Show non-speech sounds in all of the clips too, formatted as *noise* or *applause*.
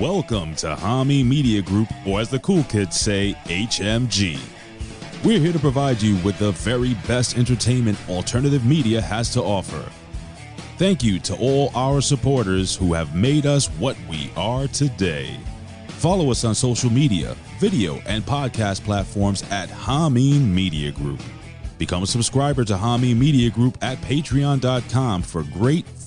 Welcome to Hamin Media Group, or as the cool kids say, HMG. We're here to provide you with the very best entertainment alternative media has to offer. Thank you to all our supporters who have made us what we are today. Follow us on social media, video, and podcast platforms at Hamin Media Group. Become a subscriber to Hamin Media Group at patreon.com for great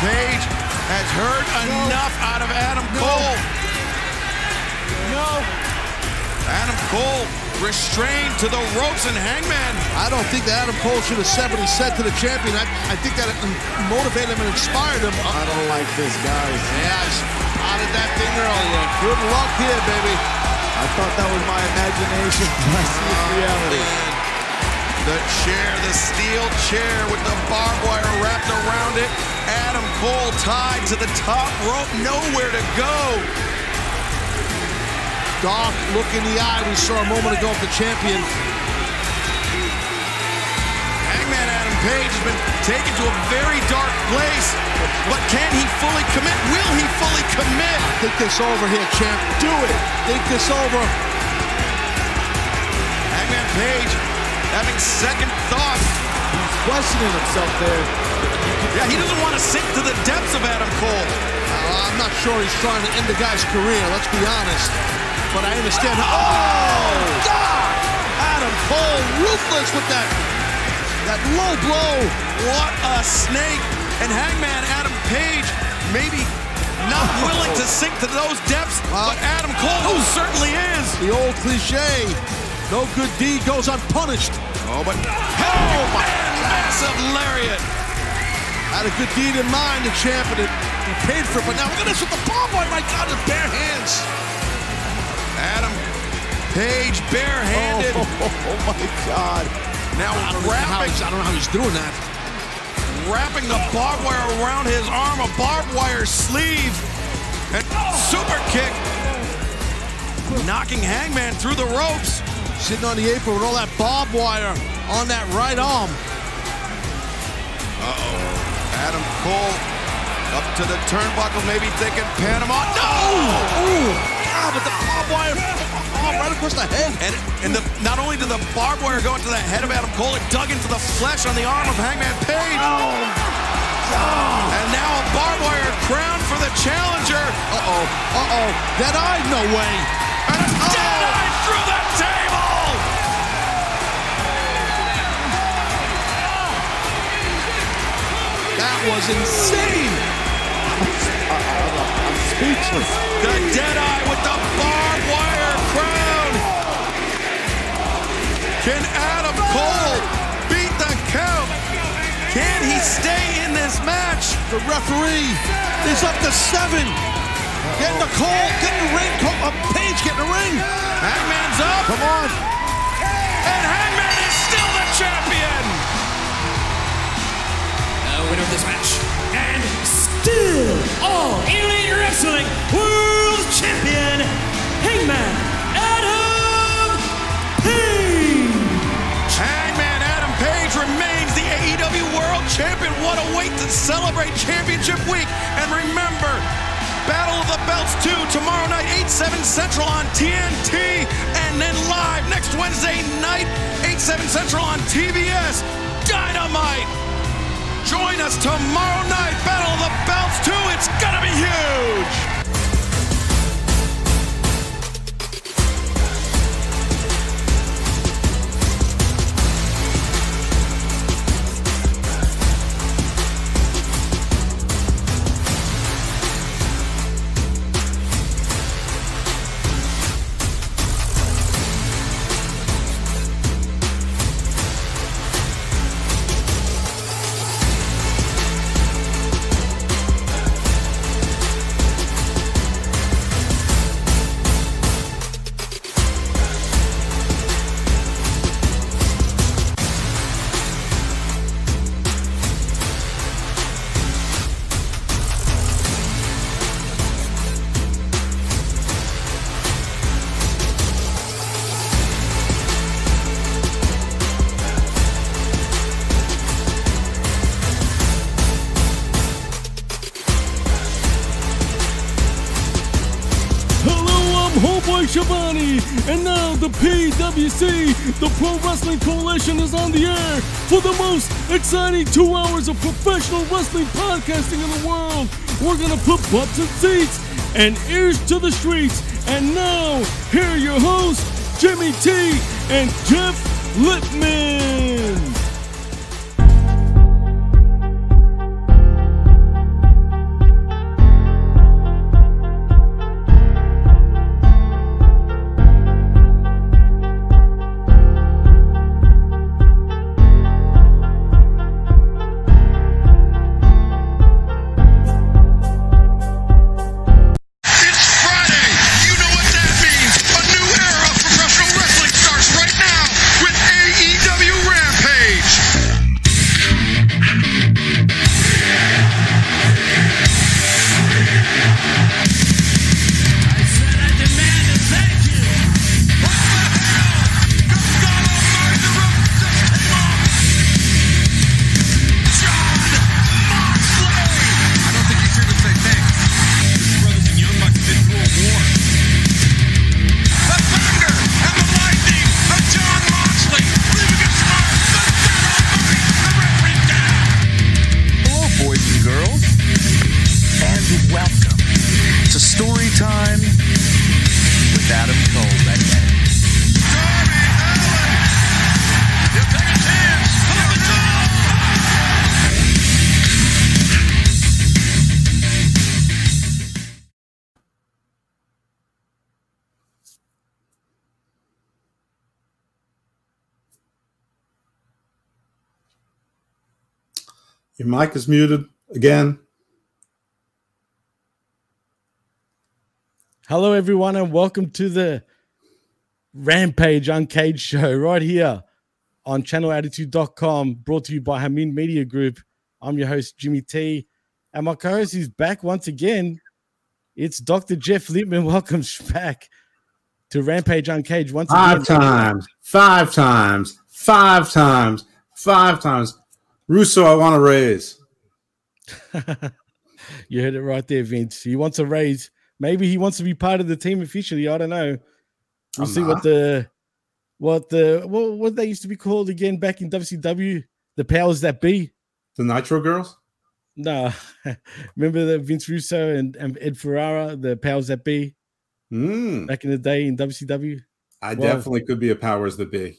Page has heard enough out of Adam Cole. No. Adam Cole restrained to the ropes and Hangman. I don't think that Adam Cole should have said what he said to the champion. I, I think that it motivated him and inspired him. I don't like this, guys. Yeah, I spotted that thing earlier. Good luck here, baby. I thought that was my imagination. *laughs* I see it's oh, reality. The chair, the steel chair with the barbed wire wrapped around it. Adam Cole tied to the top rope, nowhere to go. dark look in the eye we saw a moment ago of the champion. Hangman Adam Page has been taken to a very dark place, but can he fully commit? Will he fully commit? Think this over here, champ. Do it. Think this over. Hangman Page having second thoughts. He's questioning himself there. Yeah, he doesn't want to sink to the depths of Adam Cole. Uh, I'm not sure he's trying to end the guy's career, let's be honest. But I understand how. Oh, God! Adam Cole, ruthless with that, that low blow. What a snake! And Hangman Adam Page maybe not *laughs* willing to sink to those depths, Well- but Adam Cole most certainly is. The old cliche, no good deed goes unpunished. Oh, but oh my massive lariat! Had a good deed in mind, the champ, and it, he paid for it. But now look at this with the bomb boy. My God, his bare hands. Adam Page barehanded. Oh, *laughs* oh, oh my God. Now I don't, know how wrapping, I don't know how he's doing that. wrapping the barbed wire around his arm, a barbed wire sleeve, and super kick, knocking Hangman through the ropes. Sitting on the apron with all that barbed wire on that right arm. Uh-oh. Adam Cole up to the turnbuckle, maybe thinking Panama. No! Oh! Ooh, God, but the barbed wire arm right across the head. And, and the, not only did the barbed wire go into the head of Adam Cole, it dug into the flesh on the arm of Hangman Page. Oh, and now a barbed wire crown for the challenger. Uh-oh, uh-oh. Dead eye? No way. And a dead was insane. I'm speechless. The dead eye with the barbed wire crown. Can Adam Cole beat the count? Can he stay in this match? The referee is up to seven. Getting the call, getting the ring. Call, uh, Page getting the ring. Hangman's up. Come on. And Hangman winner of this match and still all Elite Wrestling World Champion, Hangman Adam Page. Hangman Adam Page remains the AEW World Champion. What a way to celebrate Championship Week. And remember, Battle of the Belts 2 tomorrow night, 8, 7 Central on TNT. And then live next Wednesday night, 8, 7 Central on TBS. Dynamite. Join us tomorrow night, Battle of the Belts 2. It's gonna be huge. Shabani, and now the PWC, the Pro Wrestling Coalition, is on the air for the most exciting two hours of professional wrestling podcasting in the world. We're gonna put butts in seats and ears to the streets. And now, here are your hosts, Jimmy T and Jeff Lippman. Your mic is muted again. Hello, everyone, and welcome to the Rampage Uncaged show right here on channelattitude.com, brought to you by Hamin Media Group. I'm your host, Jimmy T, and my co host is back once again. It's Dr. Jeff Lippman. *laughs* Welcome back to Rampage Uncaged once Five again. times, five times, five times, five times. Russo, I want to raise. *laughs* you heard it right there, Vince. He wants a raise. Maybe he wants to be part of the team officially. I don't know. We'll I'm see what the what the what what they used to be called again back in WCW. The powers that be. The Nitro Girls? No, *laughs* remember the Vince Russo and, and Ed Ferrara, the powers that be Mm, back in the day in WCW. I Well- definitely could be a powers that be.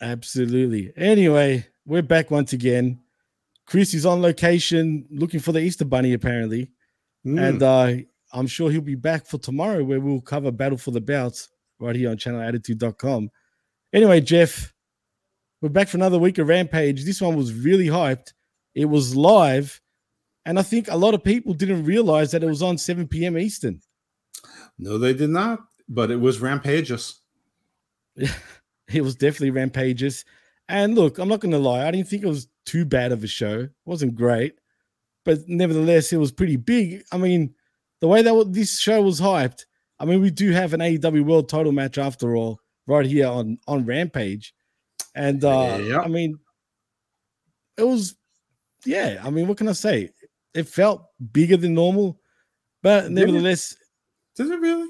Absolutely. Anyway, we're back once again. Chris is on location looking for the Easter Bunny, apparently. Mm. And uh, I'm sure he'll be back for tomorrow where we'll cover Battle for the Bouts right here on channelattitude.com. Anyway, Jeff, we're back for another week of Rampage. This one was really hyped. It was live. And I think a lot of people didn't realize that it was on 7 p.m. Eastern. no, they did not, but it was rampageous. *laughs* it was definitely rampageous. And look, I'm not going to lie, I didn't think it was too bad of a show. It wasn't great, but nevertheless, it was pretty big. I mean, the way that this show was hyped, I mean, we do have an AEW World Title match after all, right here on on Rampage, and uh Yeah. I mean, it was, yeah. I mean, what can I say? It felt bigger than normal, but nevertheless, Did it really?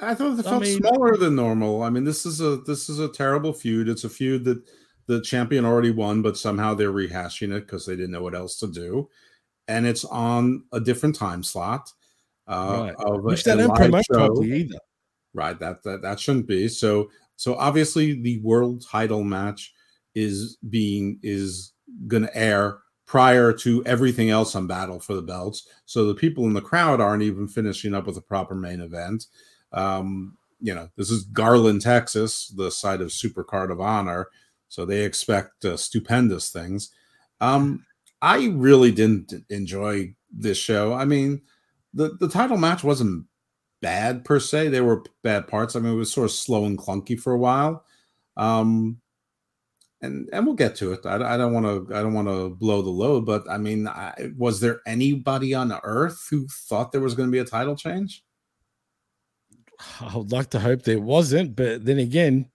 I thought it I felt mean- smaller than normal. I mean, this is a this is a terrible feud. It's a feud that the champion already won, but somehow they're rehashing it because they didn't know what else to do, and it's on a different time slot. Uh, right. of which a, they a don't live promote show. properly either. right that, that that shouldn't be so so obviously the world title match is being is going to air prior to everything else on battle for the belts so the people in the crowd aren't even finishing up with a proper main event um you know this is garland texas the site of supercard of honor so they expect uh, stupendous things um i really didn't enjoy this show i mean the the title match wasn't bad per se. There were bad parts. I mean, it was sort of slow and clunky for a while. Um, and and we'll get to it. I, don't want to I don't want to blow the load, but I mean, I, was there anybody on earth who thought there was going to be a title change? I would like to hope there wasn't, but then again,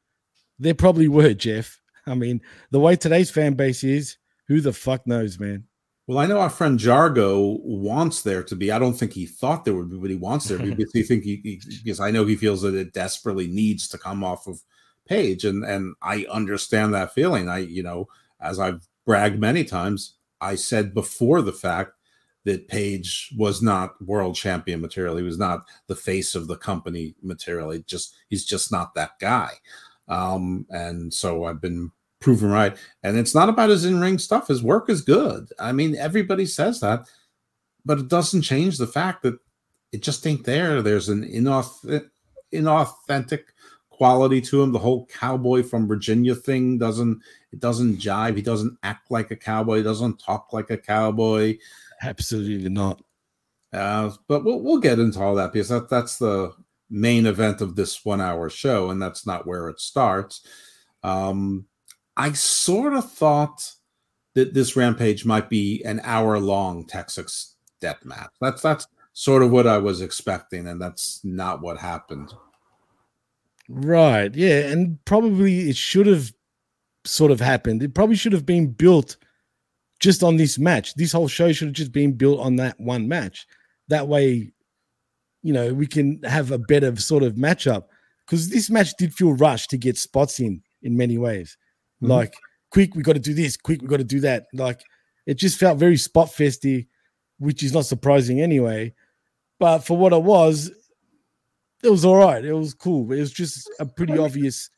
there probably were, Jeff. I mean, the way today's fan base is, who the fuck knows, man? Well, I know our friend Jargo wants there to be. I don't think he thought there would be, but he wants there *laughs* because he think he, he because I know he feels that it desperately needs to come off of Page, and and I understand that feeling. I you know, as I've bragged many times, I said before the fact that Page was not world champion material. He was not the face of the company material. He just he's just not that guy. Um, and so I've been proven right. And it's not about his in-ring stuff. His work is good. I mean, everybody says that, but it doesn't change the fact that it just ain't there. There's an inauth- inauthentic quality to him. The whole cowboy from Virginia thing doesn't it doesn't jive. He doesn't act like a cowboy. He doesn't talk like a cowboy. Absolutely not. Uh, but we'll we'll get into all that because that that's the main event of this one hour show, and that's not where it starts. Um, I sort of thought that this rampage might be an hour long Texas death match. That's that's sort of what I was expecting, and that's not what happened. Right. Yeah. And probably it should have sort of happened. It probably should have been built just on this match. This whole show should have just been built on that one match. That way, you know, we can have a better sort of matchup. Because this match did feel rushed to get spots in in many ways. Mhm. Like, quick, we got to do this, quick, we got to do that. Like, it just felt very spot festy, which is not surprising anyway. But for what it was, it was all right. It was cool. It was just a pretty obvious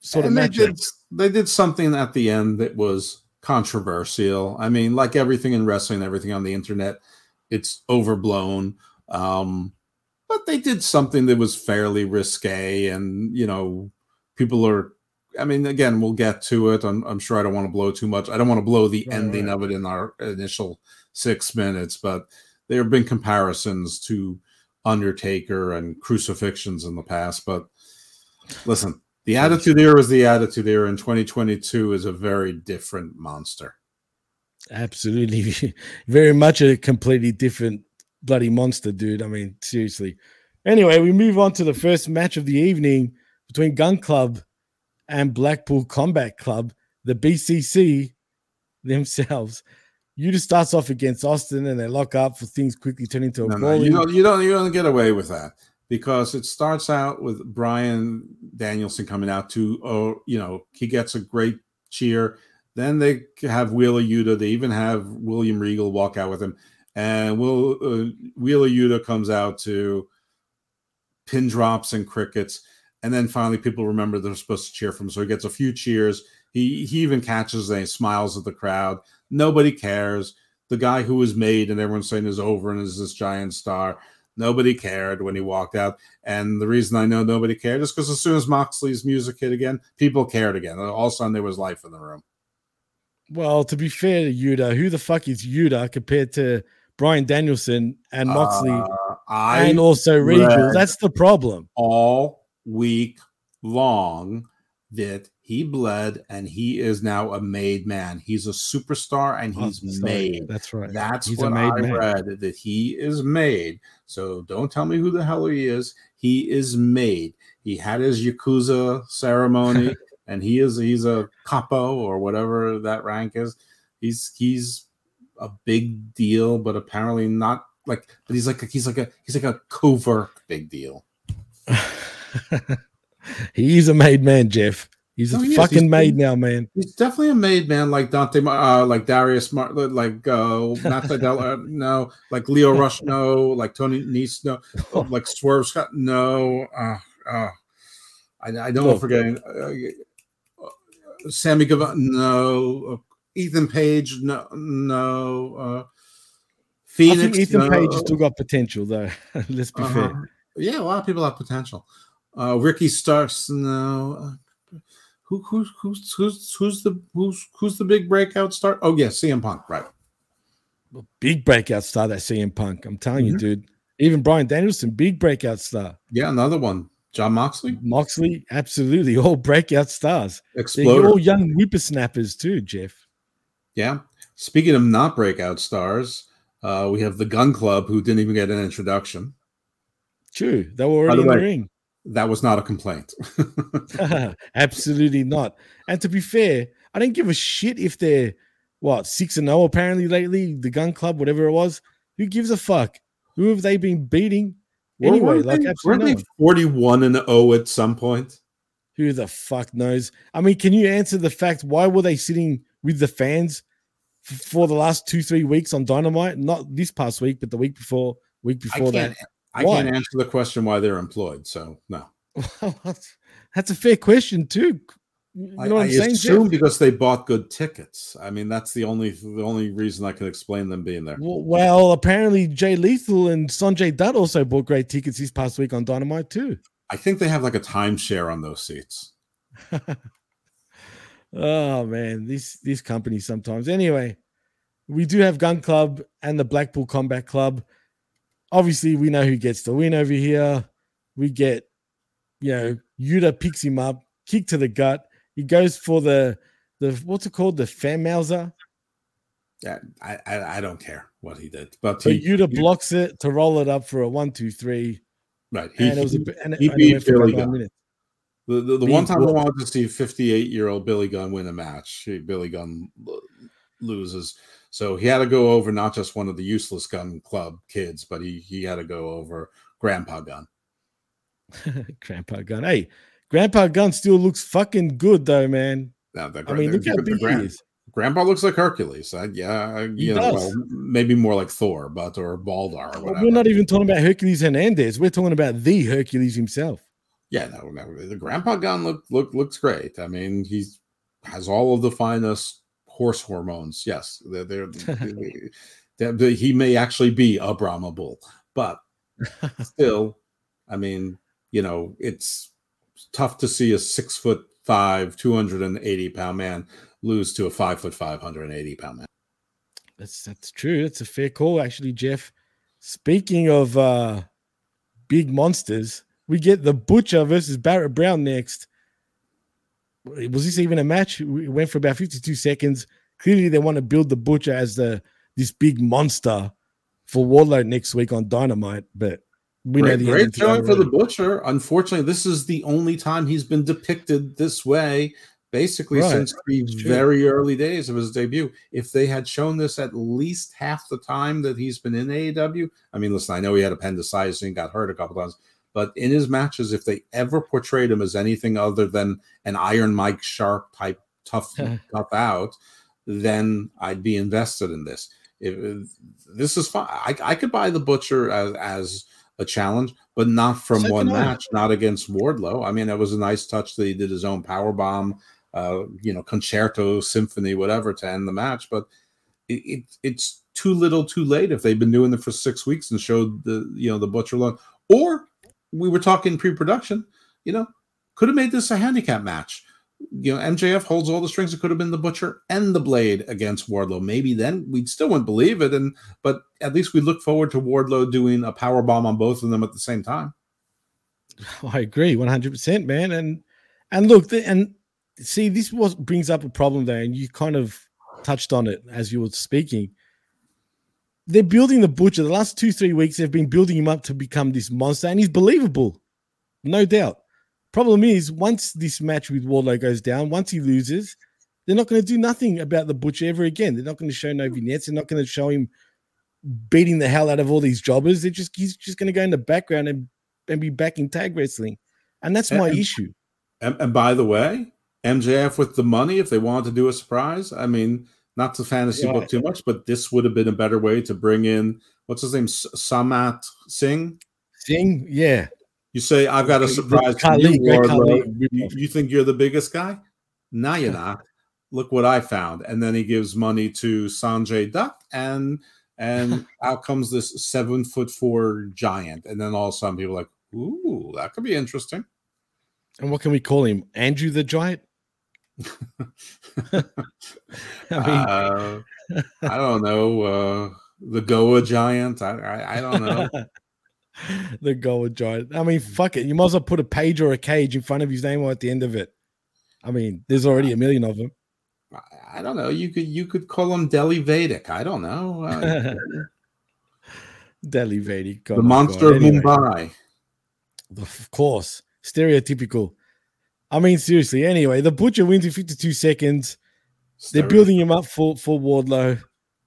sort of and they matchup. did, they did something at the end that was controversial. I mean, like everything in wrestling, everything on the internet, it's overblown. Um, but they did something that was fairly risque, and you know, people are I mean, again, we'll get to it. I'm, I'm sure I don't want to blow too much. I don't want to blow the Right, ending right. of it in our initial six minutes, but there have been comparisons to Undertaker and crucifixions in the past. But listen, the Attitude Era is the Attitude Era, and 2022 is a very different monster. Absolutely. *laughs* Very much a completely different bloody monster, dude. I mean, seriously. Anyway, we move on to the first match of the evening between Gunn Club and Blackpool Combat Club, the BCC themselves. Yuta starts off against Austin and they lock up for things quickly turn into a No, no, you don't, you don't, you don't get away with that because it starts out with Bryan Danielson coming out to, oh, you know, he gets a great cheer. Then they have Wheeler Yuta. They even have William Regal walk out with him, and Will uh, Wheeler Yuta comes out to pin drops and crickets, and then finally people remember they're supposed to cheer for him. So he gets a few cheers. He he even catches and he smiles at the crowd. Nobody cares. The guy who was made and everyone's saying is over and is this giant star. Nobody cared when he walked out. And the reason I know nobody cared is because as soon as Moxley's music hit again, people cared again. All of a sudden there was life in the room. Well, to be fair to Yuta, who the fuck is Yuta compared to Bryan Danielson and Moxley Uh, and also Regal? That's the problem. all week long that he bled and he is now a made man. He's a superstar and he's Oh, made. That's right. That's He's a what made I man. read that he is made. So don't tell me who the hell he is. He is made. He had his yakuza ceremony, *laughs* and he is he's a capo or whatever that rank is. He's he's a big deal, but apparently not like. But he's like he's like a he's like a covert big deal. *laughs* he's a made man, Jeff. He's a he fucking He's- made now, man. He's definitely a made man, like Dante, uh, like Darius Martin, like uh, not *laughs* Fidel, uh, no, like Leo Rush, no, like Tony Nese, no, like Swerve Scott, no. Uh, uh, I, I don't Look. forgetting uh, Sammy Guevara, no, Ethan Page, no, no, uh, Fenix. I think Ethan no. Page has still got potential, though. *laughs* Let's be Uh-huh. fair. Yeah, a lot of people have potential. Uh, Ricky Starks, no. Who, who's who's who's who's the who's who's the big breakout star? Oh yeah, CM Punk, right? Big breakout star, that CM Punk. I'm telling Mhm. you, dude. Even Bryan Danielson, big breakout star. Yeah, another one. Jon Moxley, Moxley, absolutely. All breakout stars. They're all young whippersnappers, too, Jeff. Yeah. Speaking of not breakout stars, uh, we have the Gunn Club who didn't even get an introduction. True. They were already the in the ring. That was not a complaint. *laughs* Absolutely not. And to be fair, I don't give a shit if they're what six and zero apparently lately. The Gunn Club, whatever it was. Who gives a fuck? Who have they been beating? Anyway, weren't like they, absolutely weren't they 41 and 0 at some point? Who the fuck knows? I mean, can you answer the fact why were they sitting with the fans for the last two three weeks on Dynamite? Not this past week, but the week before, week before that. I Why? can't answer the question why they're employed. So no. *laughs* That's a fair question too. You know I, what I I'm saying? assume Jeff? because they bought good tickets. I mean, that's the only the only reason I can explain them being there. Well, well, apparently Jay Lethal and Sanjay Dutt also bought great tickets this past week on Dynamite too. I think they have like a timeshare on those seats. *laughs* Oh man, this this company sometimes. Anyway, we do have Gunn Club and the Blackpool Combat Club. Obviously, we know who gets the win over here. We get, you know, Yuta picks him up, kick to the gut. He goes for the the what's it called, the fan Yeah, I, I I don't care what he did, but So he, Yuta he- blocks it to roll it up for a one, two, three, right. He, and it was a. And, he beat went for about Billy Gunn. minutes. The, the, the one time I wanted to see 58 year old Billy Gunn win a match, he- Billy Gunn lo- loses. So he had to go over not just one of the useless Gunn Club kids, but he he had to go over Grandpa Gun. *laughs* Grandpa Gun. Hey, Grandpa Gun still looks fucking good though, man. Now, the, I mean, look how big grand- he is. Grandpa looks like Hercules. I, yeah, you know, well, maybe more like Thor, but or Baldar or Well. We're not even talking about Hercules Hernandez. We're talking about the Hercules himself. Yeah, no, no, the grandpa gun look look looks great. I mean, he's has all of the finest horse hormones. Yes, they're, they're, *laughs* they're- they're- he may actually be a Brahma bull, but still, I mean, you know, it's tough to see a six foot five, 280 pound man lose to a five foot five hundred and eighty pound man. That's that's true. That's a fair call, actually, Jeff. Speaking of uh big monsters, we get the Butcher versus Barrett Brown next. Was this even a match? It went for about 52 seconds. Clearly, they want to build the Butcher as the this big monster for Wardlow next week on Dynamite, but we know the great showing for the butcher. Unfortunately, this is the only time he's been depicted this way, basically Right. since the very early days of his debut. If they had shown this at least half the time that he's been in AEW, I mean, listen, I know he had appendicitis and got hurt a couple times, but in his matches, if they ever portrayed him as anything other than an Iron Mike Sharpe type tough *laughs* *laughs* tough out, then I'd be invested in this. If, this is fine. I, I could buy the butcher as as a challenge, but not from So one can I. match, not against Wardlow. I mean, it was a nice touch that he did his own power bomb, uh, you know, concerto, symphony, whatever, to end the match. But it, it it's too little, too late if they've been doing it for six weeks and showed the you know the butcher look. Or we were talking pre-production, you know, could have made this a handicap match. You know, MJF holds all the strings. It could have been the Butcher and the Blade against Wardlow. Maybe then we still wouldn't believe it, and but at least we look forward to Wardlow doing a power bomb on both of them at the same time. Oh, I agree, one hundred percent, man. And and look, the, and see, this was brings up a problem there, and you kind of touched on it as you were speaking. They're building the butcher. The last two three weeks, they've been building him up to become this monster, and he's believable, no doubt. Problem is, once this match with Wardlow goes down, once he loses, they're not going to do nothing about the butcher ever again. They're not going to show no vignettes. They're not going to show him beating the hell out of all these jobbers. They're just he's just going to go in the background and and be back in tag wrestling, and that's my And- issue. And, and by the way, MJF with the money, if they wanted to do a surprise, I mean, not to fantasy book too much, but this would have been a better way to bring in what's his name, Samat Singh. Singh, yeah, You say, I've got a surprise for you, Wardlow. You, you think you're the biggest guy? No, you're not. Look what I found. And then he gives money to Sanjay Dutt, and and *laughs* out comes this seven foot four giant. And then all of a sudden, people are like, ooh, that could be interesting. and what can we call him? Andrew the Giant. *laughs* *laughs* I mean, uh, I don't know. Uh, the Goa giant. I, I, I don't know. *laughs* the Goa Giant. I mean, fuck it. You might as well put a page or a cage in front of his name or at the end of it. I mean, there's already a million of them. I- I don't know. You could you could call him Delhi Vedic. I don't know. Uh, *laughs* Delhi Vedic. the monster of Mumbai. Of course. Stereotypical. I mean, seriously. Anyway, the butcher wins in 52 seconds. They're building him up for, for Wardlow.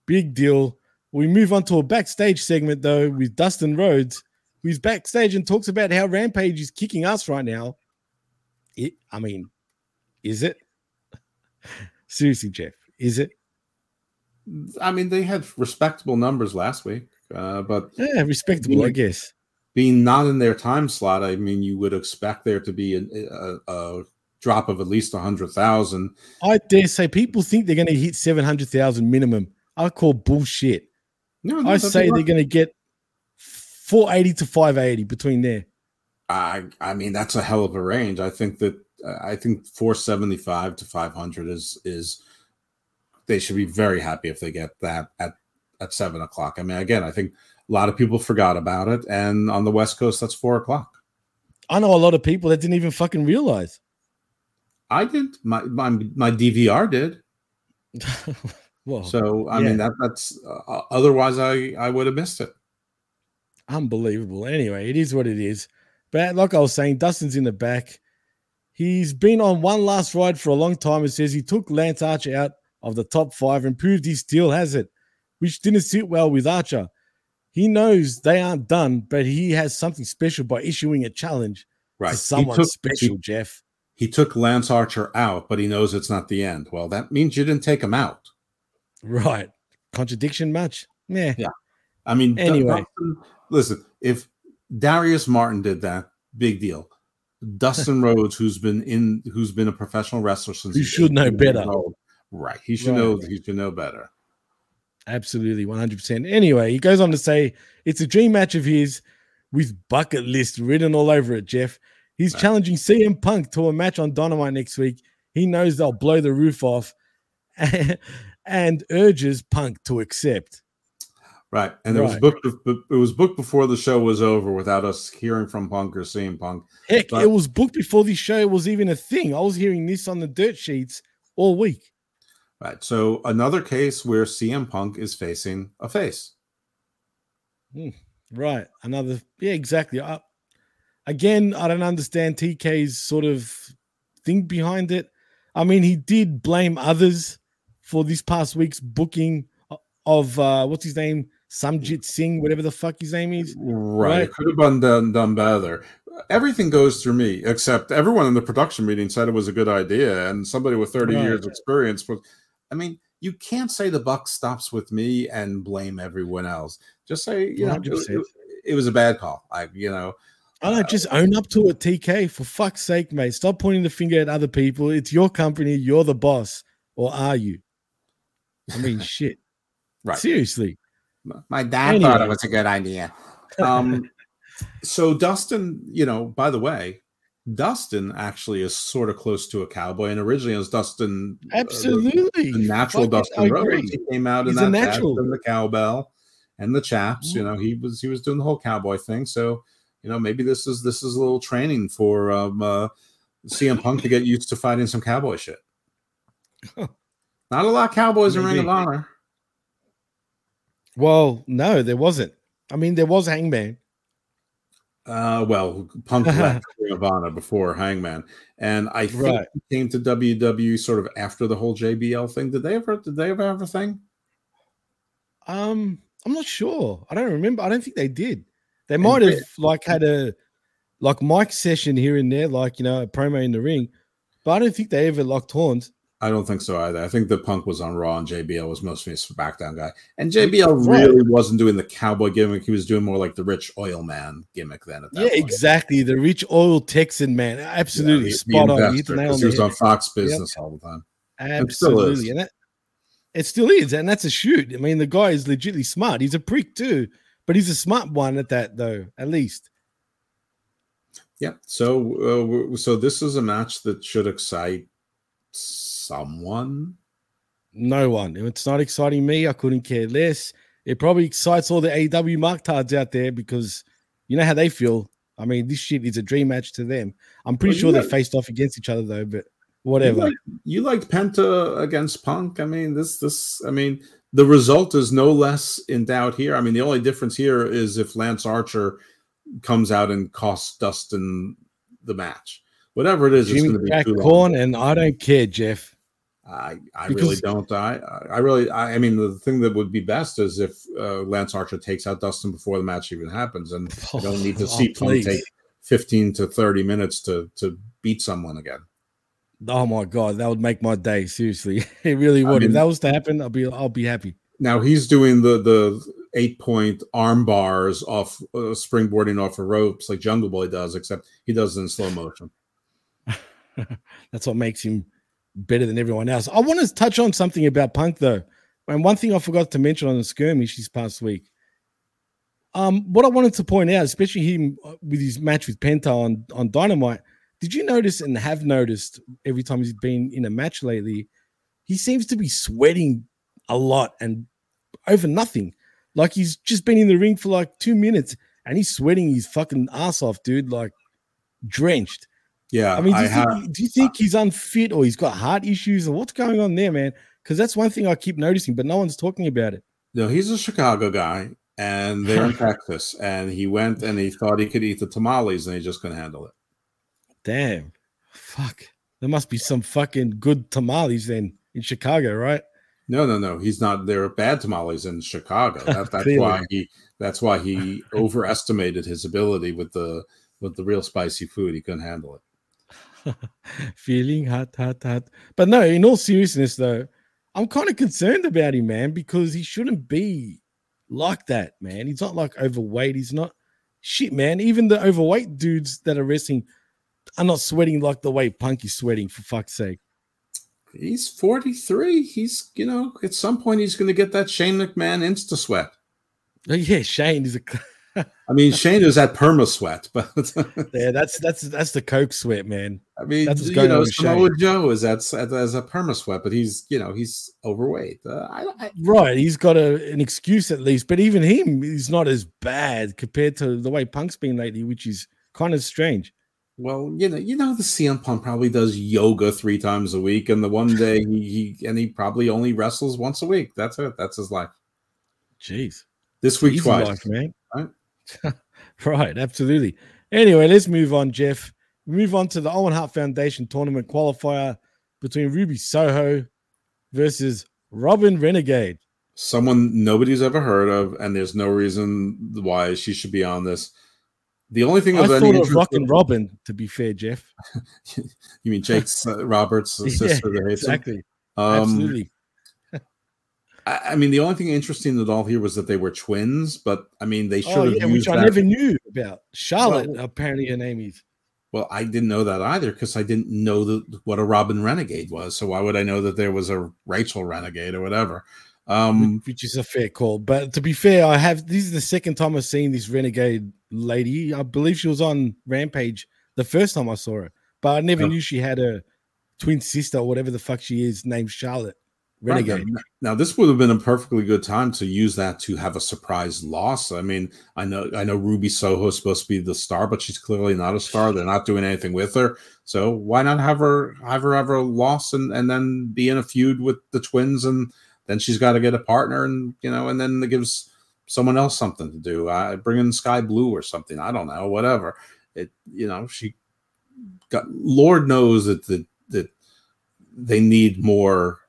Big deal. We move on to a backstage segment, though, with Dustin Rhodes, who's backstage and talks about how Rampage is kicking us right now. It, I mean, is it? *laughs* Seriously, Jeff, is it? I mean, they had respectable numbers last week, uh, but Yeah, respectable, I Yeah. guess. Being not in their time slot, I mean, you would expect there to be a, a, a drop of at least a hundred thousand. I dare say people think they're going to hit 700,000 minimum. I call bullshit. No, no, I say they're going to get 480 to 580 between there. I I mean that's a hell of a range. I think that I think 475 to 500 is is they should be very happy if they get that at at seven o'clock. I mean, again, I think a lot of people forgot about it, and on the West Coast, that's four o'clock. I know a lot of people that didn't even fucking realize. I did my my my DVR did. *laughs* well, So I yeah. mean that that's uh, otherwise I I would have missed it. unbelievable. Anyway, it is what it is. But like I was saying, Dustin's in the back. He's been on one last ride for a long time. It says he took Lance Archer out of the top five and proved he still has it, which didn't sit well with Archer. He knows they aren't done, but he has something special by issuing a challenge Right. to someone took- special, he- Jeff. He took Lance Archer out, but he knows it's not the end. Well, that means you didn't take him out. Right. Contradiction much? Yeah. Yeah. I mean, Anyway. Dustin- listen, if Darius Martin did that, big deal. Dustin *laughs* Rhodes, who's been in, who's been a professional wrestler since he's should know better. old. right? He should Right. know. He should know better. Absolutely, 100%. Anyway, he goes on to say it's a dream match of his with bucket list written all over it, Jeff. He's Right. challenging CM Punk to a match on Dynamite next week. He knows they'll blow the roof off *laughs* and urges Punk to accept. Right, and it was booked. It was booked before the show was over, without us hearing from Punk or seeing Punk. Heck, But- it was booked before the show was even a thing. I was hearing this on the dirt sheets all week. Right, so another case where CM Punk is facing a face. Right. Another, yeah, exactly. I, again, I don't understand TK's sort of thing behind it. I mean, he did blame others for this past week's booking of uh what's his name, Samjit Singh, whatever the fuck his name is. Right, Right. it could have been done, done better. Everything goes through me, except everyone in the production meeting said it was a good idea, and somebody with thirty Right. years experience was. I mean, you can't say the buck stops with me and blame everyone else. Just say you know it, 100%. it- was a bad call. I you know I don't just own up to it, TK. For fuck's sake, mate. Stop pointing the finger at other people. It's your company. You're the boss, or are you? I mean, *laughs* shit. Right. Seriously. My dad thought it was a good idea. Um, so Dustin, you know, by the way, Dustin actually is sort of close to a cowboy, and originally it was Dustin, uh, the- Absolutely. the natural Fucking Dustin. Rhodes. He came out in He's a that natural. and the cowbell, and the chaps. You know, he was he was doing the whole cowboy thing. So you know, maybe this is this is a little training for um, uh, CM Punk to get used to fighting some cowboy shit. *laughs* Not a lot of cowboys in Ring of Honor. Well, no, there wasn't. I mean, there was Hangman. Uh, well, Punk *laughs* left Honor before Hangman, and I think Right. he came to WWE sort of after the whole JBL thing. Did they ever? Did they ever have a thing? Um, I'm not sure. I don't remember. I don't think they did. They might have like had a like mic session here and there, like you know, a promo in the ring, but I don't think they ever locked horns. I don't think so either. I think the Punk was on Raw and JBL was most mostly a SmackDown guy. And JBL really wasn't doing the cowboy gimmick. He was doing more like the rich oil man gimmick then. At that Yeah, point. exactly. The rich oil Texan man, absolutely Yeah, spot on. You hit investor, the nail 'cause on he was head. on Fox Yep. Business all the time. And still is. Absolutely, and that, it still is, and that's a shoot. I mean, the guy is legitimately smart. He's a prick too, but he's a smart one at that, though. At least. Yeah. So, uh, so this is a match that should excite someone. No one. It's not exciting me, I couldn't care less. It probably excites all the AW marktards out there because you know how they feel. I mean, this shit is a dream match to them. I'm pretty Well, you sure they faced off against each other though, but You, whatever. like, you liked Penta against Punk. I mean, this, this, I mean, the result is no less in doubt here. I mean, the only difference here is if Lance Archer comes out and costs Dustin the match. Whatever it is, it's going to be Jack. Corn, and I don't care, Jeff. I, I Because- really don't. I I really I, I mean the thing that would be best is if uh, Lance Archer takes out Dustin before the match even happens, and *laughs* I don't need to Oh, see Punk take fifteen to thirty minutes to to beat someone again. Oh my god, that would make my day. Seriously, *laughs* it really I would. mean- if that was to happen, I'll be I'll be happy. Now he's doing the the eight point arm bars off uh, springboarding off of ropes like Jungle Boy does, except he does it in slow motion. *laughs* That's what makes him better than everyone else. I want to touch on something about Punk though. And one thing I forgot to mention on the skirmish this past week. Um, what I wanted to point out, especially him uh, with his match with Penta on, on Dynamite, did you notice and have noticed every time he's been in a match lately, he seems to be sweating a lot and over nothing. Like he's just been in the ring for like two minutes and he's sweating his fucking ass off, dude, like drenched. Yeah, I mean, do you, have. think, do you think he's unfit or he's got heart issues or what's going on there, man? Because that's one thing I keep noticing, but no one's talking about it. No, he's a Chicago guy, and they're in *laughs* Texas, and he went and he thought he could eat the tamales, and he just couldn't handle it. Damn. Fuck. There must be some fucking good tamales then in Chicago, right? No, no, no. He's not. There are bad tamales in Chicago. *laughs* That, that's why he. That's why he overestimated his ability with the with the real spicy food. He couldn't handle it. *laughs* Feeling hot, hot, hot. But no, in all seriousness, though, I'm kind of concerned about him, man, because he shouldn't be like that, man. He's not like overweight. He's not shit, man. Even the overweight dudes that are wrestling are not sweating like the way Punk is sweating, for fuck's sake. He's 43. He's you know at some point he's going to get that Shane McMahon insta sweat. Oh, yeah, Shane is a. *laughs* I mean, Shane is at perma sweat, but *laughs* yeah, that's that's that's the coke sweat, man. I mean, That's what's you going on know, Samoa Joe is at, at as a perma sweat, but he's you know he's overweight. Uh, I, I, Right, he's got a, an excuse at least, but even him is not as bad compared to the way Punk's been lately, which is kind of strange. well, you know, you know, the CM Punk probably does yoga three times a week, and the one day he, he and he probably only wrestles once a week. That's it. That's his life. Jeez, This week Easy twice. life, man. *laughs* Right? absolutely. Anyway, let's move on, Jeff. We move on to the Owen Hart Foundation tournament qualifier between Ruby Soho versus Robyn Renegade. Someone nobody's ever heard of, and there's no reason why she should be on this. The only thing I of any thought of interest- Rockin' *laughs* Robin, to be fair, Jeff. you mean Jake's *laughs* uh, Roberts' Yeah, sister him? exactly. Um, Absolutely. I, I mean, the only thing interesting at all here was that they were twins, but I mean, they should Oh, have yeah, used which I never knew about. Charlotte, Well- apparently her name is. Well, I didn't know that either because I didn't know that what a Robyn Renegade was. So why would I know that there was a Rachel Renegade or whatever? Um, which is a fair call. But to be fair, I have this is the second time I've seen this renegade lady. I believe she was on Rampage the first time I saw her, but I never Oh. knew she had a twin sister or whatever the fuck she is named Charlotte Renegade. Now, now, this would have been a perfectly good time to use that to have a surprise loss. I mean, I know I know Ruby Soho is supposed to be the star, but she's clearly not a star. They're not doing anything with her. So why not have her have her have a loss and, and then be in a feud with the twins and then she's got to get a partner and you know, and then it gives someone else something to do. I bring in Skye Blue or something. I don't know, whatever. It you know, she got Lord knows that that that they need more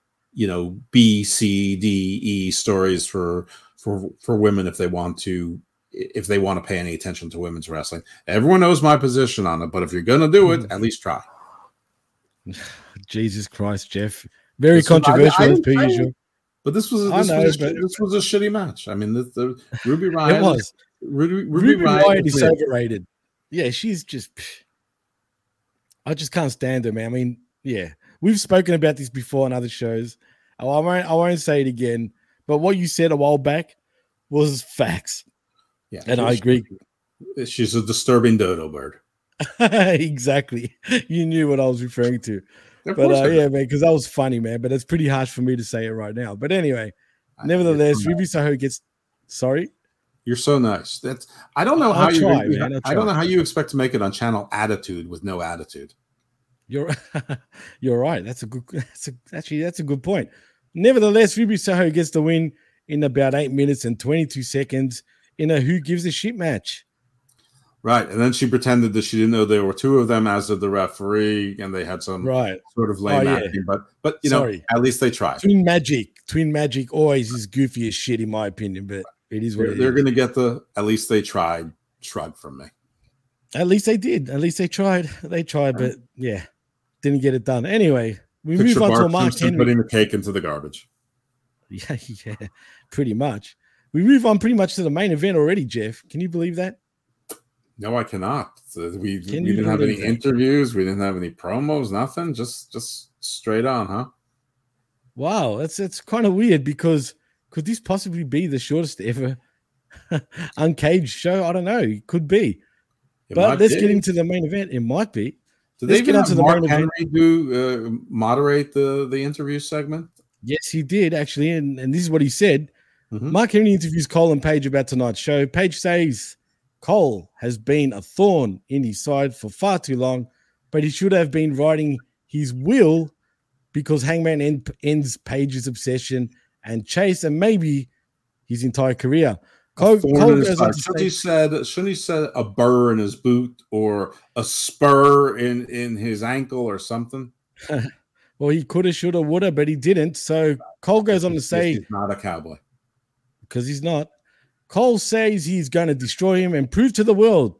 you know b c d e stories for for for women if they want to if they want to pay any attention to women's wrestling everyone knows my position on it but if you're gonna do it hmm. at least try *sighs* Jesus Christ, Jeff. Very This was- I- controversial I as per say usual. but this was this, know, was, a, but- this was a shitty match i mean the, the ruby ryan It was. ruby, ruby, Ruby ryan Riott is was overrated. Yeah, she's just. *sighs* I just can't stand her, man. I mean, yeah, we've spoken about this before on other shows. I won't. I won't say it again. But what you said a while back was facts, yeah and I agree. she's a disturbing dodo bird *laughs* exactly. You knew what I was referring to. Of But uh, yeah, man, because that was funny, man. But it's pretty harsh for me to say it right now. But anyway, I- nevertheless, Ruby Soho gets. Sorry. You're so nice. That's I don't know I'll how you man, I don't know how you expect to make it on channel attitude with no attitude. You're *laughs* you're right. That's a good. *laughs* That's a, actually that's a good point. Nevertheless, Ruby Soho gets the win in about eight minutes and twenty two seconds in a who gives a shit match. Right. And then she pretended that she didn't know there were two of them as did the referee, and they had some Right. sort of oh, lame Oh, yeah. acting. But but you know, at least they tried. Twin Magic. Twin Magic always is goofy as shit in my opinion, but it is what They're, they're is. gonna get the at least they tried shrug from me. At least they did. At least they tried. They tried, but yeah, didn't get it done. Anyway, we Picture move on to Mark Simpson Henry. putting the cake into the garbage. *laughs* Yeah, yeah, pretty much. We move on pretty much to the main event already, Jeff. Can you believe that? No, I cannot. So we Can we didn't have any that? interviews, we didn't have any promos, nothing. Just just straight on, huh? Wow, that's that's kind of weird because could this possibly be the shortest ever *laughs* uncaged show? I don't know. It could be. It but let's be. get into the main event. It might be. Did they get into the Mark event. Henry do uh, moderate the the interview segment? Yes, he did actually, and, and this is what he said. Mhm. Mark Henry interviews Cole and Page about tonight's show. Page says Cole has been a thorn in his side for far too long, but he should have been writing his will because Hangman end, ends Page's obsession and chase, and maybe his entire career. Cole, thorn Cole in his goes on side. to Shouldn't he said shouldn't he said a burr in his boot or a spur in in his ankle or something? *laughs* well, he coulda, shoulda, woulda, but he didn't. So Cole goes on to say, he's not a cowboy. because he's not. Cole says he's going to destroy him and prove to the world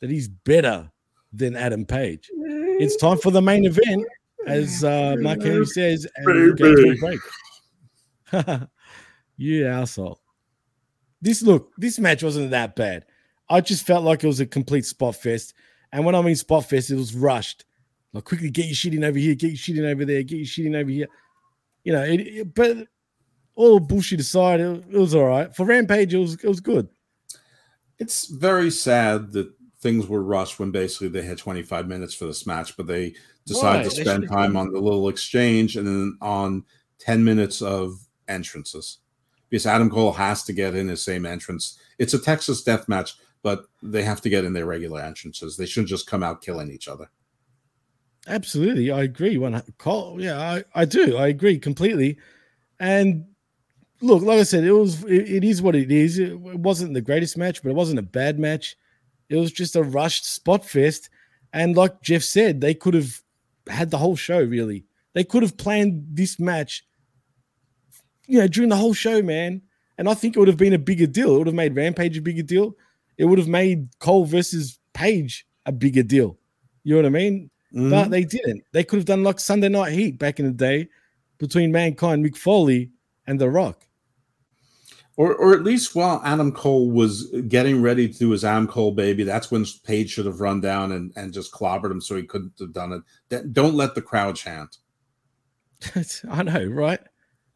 that he's better than Adam Page. It's time for the main event, as uh, Mark Henry says, and we go to a break. *laughs* you asshole. This look, this match wasn't that bad. I just felt like it was a complete spot fest. And when I mean spot fest, it was rushed. Like quickly get your shit in over here, get your shit in over there, get your shit in over here. You know, it, it- but all bullshit aside, it, it was all right. For Rampage, it was it was good. It's very sad that things were rushed when basically they had 25 minutes for this match, but they decided to spend time on the little exchange and then on 10 minutes of entrances. Because Adam Cole has to get in his same entrance. It's a Texas death match, but they have to get in their regular entrances. They shouldn't just come out killing each other. Absolutely, I agree. One call, yeah, I, I do. I agree completely. And look, like I said, it was it, it is what it is. It wasn't the greatest match, but it wasn't a bad match. It was just a rushed spot fest. And like Jeff said, they could have had the whole show. Really, they could have planned this match, you know, during the whole show, man. And I think it would have been a bigger deal. It would have made Rampage a bigger deal. It would have made Cole versus Page a bigger deal. You know what I mean? Mhm. But they didn't. They could have done like Sunday Night Heat back in the day between Mankind, Mick Foley, and The Rock. Or, or at least while Adam Cole was getting ready to do his Adam Cole baby, that's when Page should have run down and, and just clobbered him so he couldn't have done it. That- Don't let the crowd chant. *laughs* I know, right?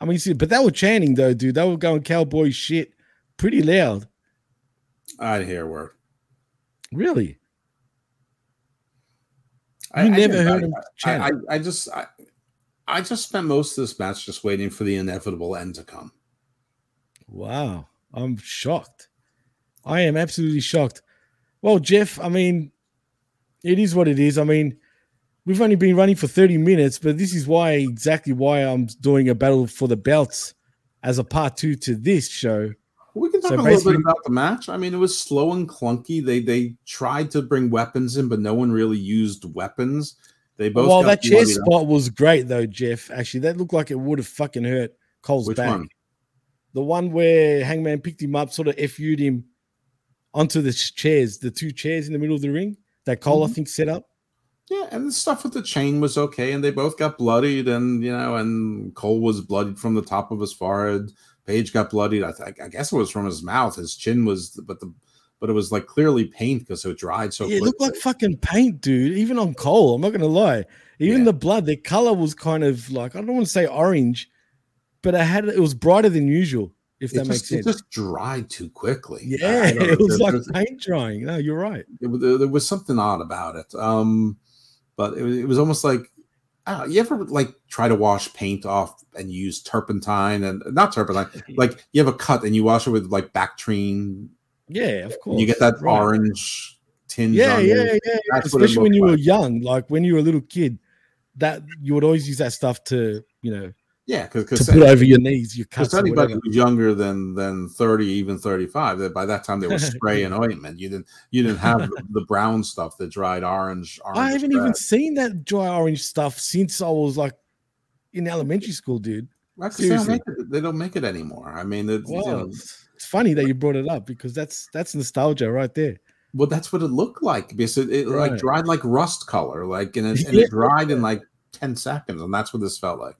I mean, see, but they were chanting though, dude. They were going cowboy shit pretty loud. I'd hear a word. Really? I- I never didn't- heard I- him chant I, it. I just I, I just spent most of this match just waiting for the inevitable end to come. Wow. I'm shocked. I am absolutely shocked. Well, Jeff, I mean, it is what it is. I mean, we've only been running for 30 minutes, but this is why exactly why I'm doing a battle for the belts as a part two to this show. We can talk So a little bit about the match. I mean, it was slow and clunky. They they tried to bring weapons in, but no one really used weapons. They both well, that chair bloodied up. spot was great though, Jeff. Actually, that looked like it would have fucking hurt Cole's Which back. one? The one where Hangman picked him up, sort of FU'd him onto the chairs, the two chairs in the middle of the ring that Cole, I Mhm. think, set up. Yeah, and the stuff with the chain was okay, and they both got bloodied, and you know, and Cole was bloodied from the top of his forehead. Page got bloodied. I, th- I guess it was from his mouth. His chin was, but the, but it was like clearly paint because it dried so yeah, it looked like fucking paint, dude. Even on Cole, I'm not gonna lie. Even Yeah. the blood, the color was kind of like I don't want to say orange, but I had it was brighter than usual. If it that makes just, it just dried too quickly. Yeah, I *laughs* don't know. it was There- like paint drying. No, you're right. it, there was something odd about it. Um, but it was, it was almost like know, you ever like try to wash paint off and use turpentine and not turpentine, *laughs* like you have a cut and you wash it with like Bactrine, Yeah, of course. you get that Right. orange tinge. Yeah, yeah, yeah, yeah. That's what it Especially when you were young, like when you were a little kid, that you would always use that stuff to, you know, Yeah, to because put over your knees, cuts, because anybody who's younger than than 30 even 35 that by that time they were *laughs* spray and ointment. You didn't you didn't have the, the brown stuff that dried orange, orange I haven't even seen that dry orange stuff since I was like in elementary school, dude. 'cause they, don't seriously. make it, they don't make it anymore. I mean it's, you know, it's funny that you brought it up because that's that's nostalgia right there. well that's what it looked like because it, it like dried like rust color like and it, and it *laughs* dried in like 10 seconds and that's what this felt like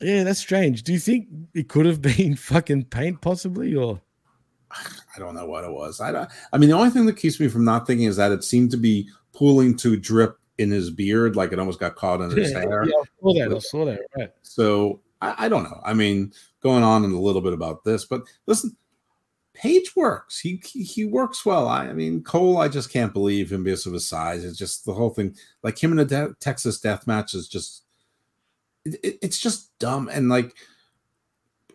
Yeah, that's strange. Do you think it could have *laughs* been fucking paint possibly or i don't know what it was i don't i mean the only thing that keeps me from not thinking is that it seemed to be pooling to drip in his beard like it almost got caught his yeah, hair yeah, I saw that. I saw that. Right. So I, I don't know. I mean, going on in a little bit about this, but listen, Page works. He he, he works well. I, I mean, Cole, I just can't believe him because of his size. It's just the whole thing. Like him in a de- Texas death match is just it, it- it's just dumb. And like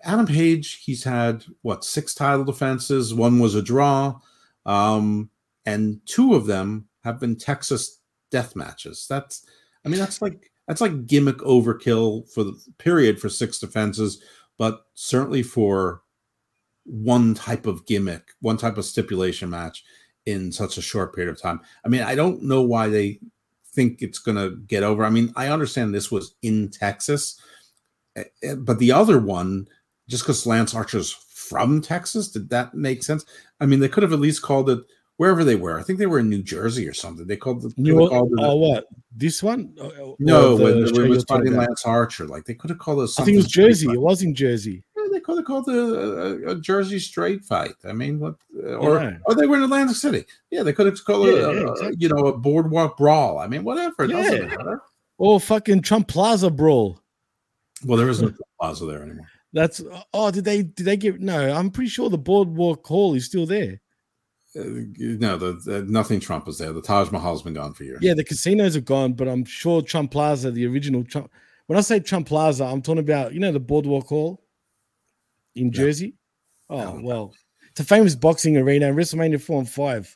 Adam Page, he's had what six title defenses. One was a draw, um, and two of them have been Texas death matches. That's I mean, that's like that's like gimmick overkill for the period for six defenses, but certainly for one type of gimmick, one type of stipulation match in such a short period of time. I mean, I don't know why they think it's going to get over. I mean, I understand this was in Texas, eh, eh, but the other one, just because Lance Archer's from Texas, did that make sense? I mean, they could have at least called it wherever they were. I think they were in New Jersey or something. They called it. New could have want, called it- oh, what? This one? No, the when, when it was fighting? Lance Archer, like they could have called it. I think it was Jersey. It was in Jersey. They could have called it a, a, a Jersey straight fight. I mean, what? Or Yeah. or they were in Atlantic City. Yeah, they could have called it, Yeah, a, yeah, a- you know, a boardwalk brawl. I mean, whatever. It doesn't Yeah. matter. Or fucking Trump Plaza brawl. Well, there is no plaza there anymore. That's oh, did they did they get no? I'm pretty sure the boardwalk hall is still there. Uh, no, the, the nothing Trump was there. The Taj Mahal's been gone for years. Yeah, the casinos are gone, but I'm sure Trump Plaza, the original Trump. When I say Trump Plaza, I'm talking about you know the Boardwalk Hall in Jersey. Oh well, it's a famous boxing arena. WrestleMania four and five.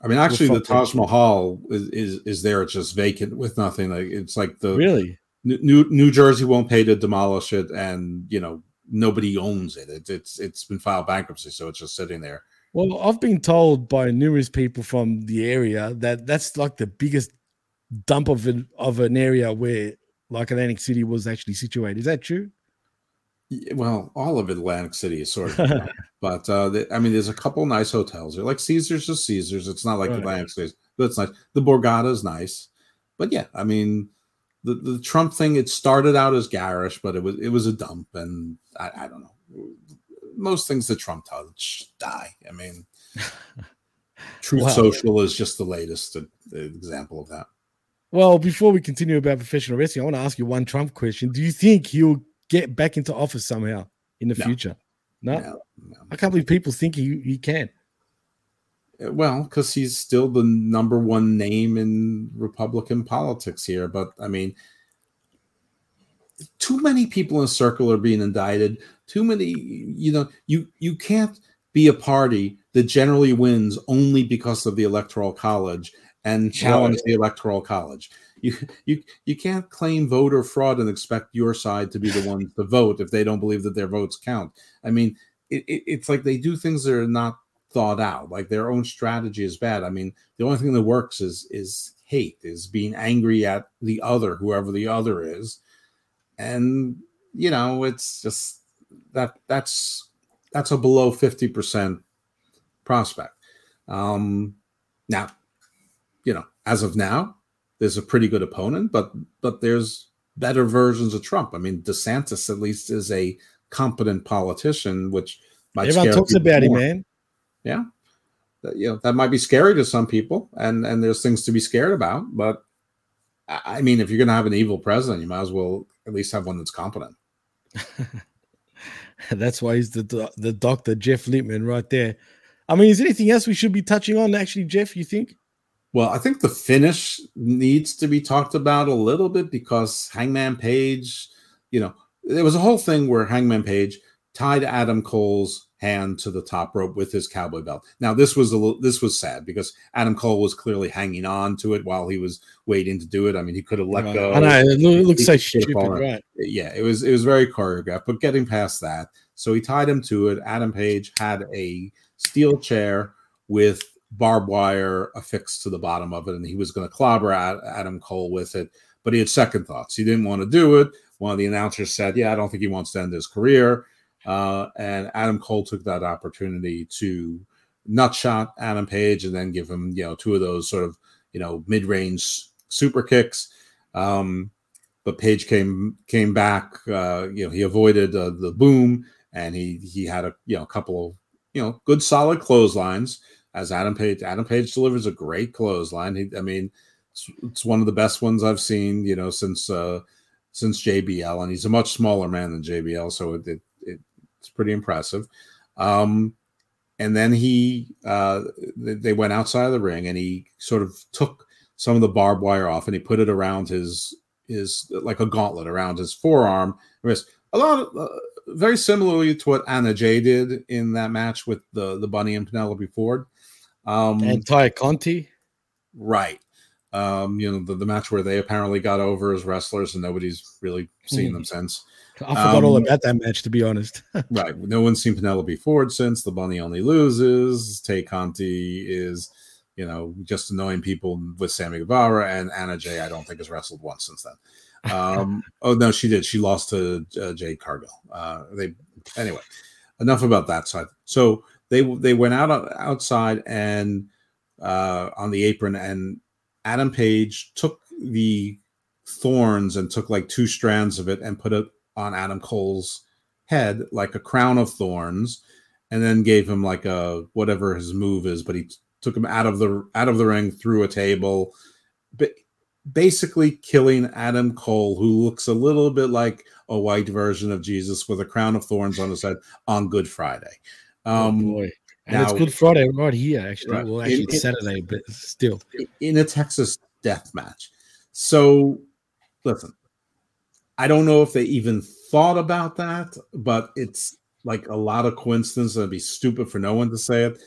I mean, actually, the Taj Mahal is, is is there. It's just vacant with nothing. Like it's like the Really? New New- New Jersey won't pay to demolish it, and you know nobody owns it. it it's it's been filed bankruptcy, so it's just sitting there. Well, I've been told by numerous people from the area that that's like the biggest dump of an of an area where like Atlantic City was actually situated. Is that true? Well, all of Atlantic City is sort of, *laughs* but uh, I mean, there's a couple nice hotels. They're like Caesars is Caesars. It's not like Right. Atlantic City, but it's nice. The Borgata is nice, but yeah, I mean, the, the Trump thing. It started out as garish, but it was it was a dump, and I, I don't know. Most things that Trump touch die. I mean, *laughs* Truth Wow. Social is just the latest uh, example of that. Well, before we continue about professional wrestling, I want to ask you one Trump question. Do you think he'll get back into office somehow in the No. future? No? No, no. I can't believe people think he, he can. Uh, Well, because he's still the number one name in Republican politics here. But I mean, too many people in a circle are being indicted. Too many, you know, you you can't be a party that generally wins only because of the electoral college and challenge the electoral college. You you you can't claim voter fraud and expect your side to be the ones to vote if they don't believe that their votes count. I mean, it, it, it's like they do things that are not thought out. Like their own strategy is bad. I mean, the only thing that works is is hate, is being angry at the other, whoever the other is, and you know, it's just that that's that's a below fifty percent prospect. Um, now, you know, as of now, there's a pretty good opponent, but but there's better versions of Trump. I mean, DeSantis at least is a competent politician, which might Everyone talks about him, man. Yeah, That- you know that might be scary to some people, and and there's things to be scared about. But I mean, if you're going to have an evil president, you might as well at least have one that's competent. *laughs* That's why he's the do- the doctor, Jeff Lippman, right there. I mean, is there anything else we should be touching on, actually, Jeff? You think? Well, I think the finish needs to be talked about a little bit because Hangman Page, you know, there was a whole thing where Hangman Page tied Adam Cole's hand to the top rope with his cowboy belt. Now, this was a little, this was sad because Adam Cole was clearly hanging on to it while he was waiting to do it. I mean, he could have let Right. go. I know it, looks so stupid, right? Yeah, it was it was very choreographed, but getting past that, so he tied him to it. Adam Page had a steel chair with barbed wire affixed to the bottom of it, and he was going to clobber Ad- Adam Cole with it. But he had second thoughts. He didn't want to do it. One of the announcers said, "Yeah, I don't think he wants to end his career." Uh, and Adam Cole took that opportunity to nutshot Adam Page and then give him, you know, two of those sort of, you know, mid-range super kicks. Um, but Page came came back. Uh, you know, he avoided uh, the boom, and he he had a you know a couple of you know good solid clotheslines. As Adam Page, Adam Page delivers a great clothesline. He, I mean, it's, it's one of the best ones I've seen. You know, since uh, since JBL, and he's a much smaller man than JBL, so it, it, it it's pretty impressive. Um, and then he uh, they went outside of the ring, and he sort of took some of the barbed wire off, and he put it around his his like a gauntlet around his forearm wrist. A lot of, uh, very similarly to what Anna Jay did in that match with the the Bunny and Penelope Ford. Um, And Tay Conti. Right. Um, you know, the, the match where they apparently got over as wrestlers and nobody's really seen Mhm. them since. I forgot all Um, about that match, to be honest. *laughs* right. No one's seen Penelope Ford since. The bunny only loses. Tay Conti is, you know, just annoying people with Sammy Guevara. And Anna Jay, I don't think has wrestled once since then. Um, *laughs* oh, no, she did. She lost to uh, Jade Cargill. Uh, they, anyway, enough about that side. So they they went out outside and uh, on the apron, and Adam Page took the thorns and took like two strands of it and put it on Adam Cole's head like a crown of thorns, and then gave him like a whatever his move is, but he t- took him out of the out of the ring through a table, but basically killing Adam Cole, who looks a little bit like a white version of Jesus with a crown of thorns on his head on Good Friday. Um, oh boy. And it's Good Friday right here, actually. Right. Well, actually, It- it's it- Saturday, but still. in a Texas death match. So, listen, I don't know if they even thought about that, but it's like a lot of coincidence. It'd be stupid for no one to say it.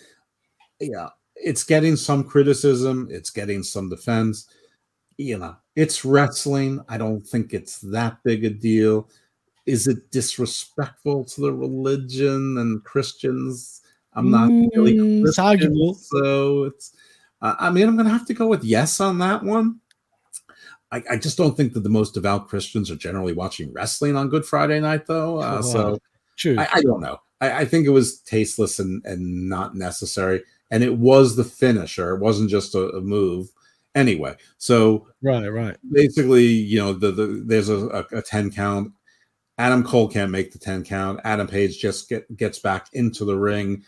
Yeah, it's getting some criticism, it's getting some defense. You know, it's wrestling. I don't think it's that big a deal. Is it disrespectful to the religion and Christians? I'm not really Mm, it's Christian, arguable. so it's. Uh, I mean, I'm going to have to go with yes on that one. I, I just don't think that the most devout Christians are generally watching wrestling on Good Friday night, though. Uh, so True. I, I don't know. I, I think it was tasteless and, and not necessary. And it was the finisher. It wasn't just a, a move. Anyway, so right, right. basically, you know, the, the there's a, a, a 10 count. Adam Cole can't make the 10 count. Adam Page just get, gets back into the ring.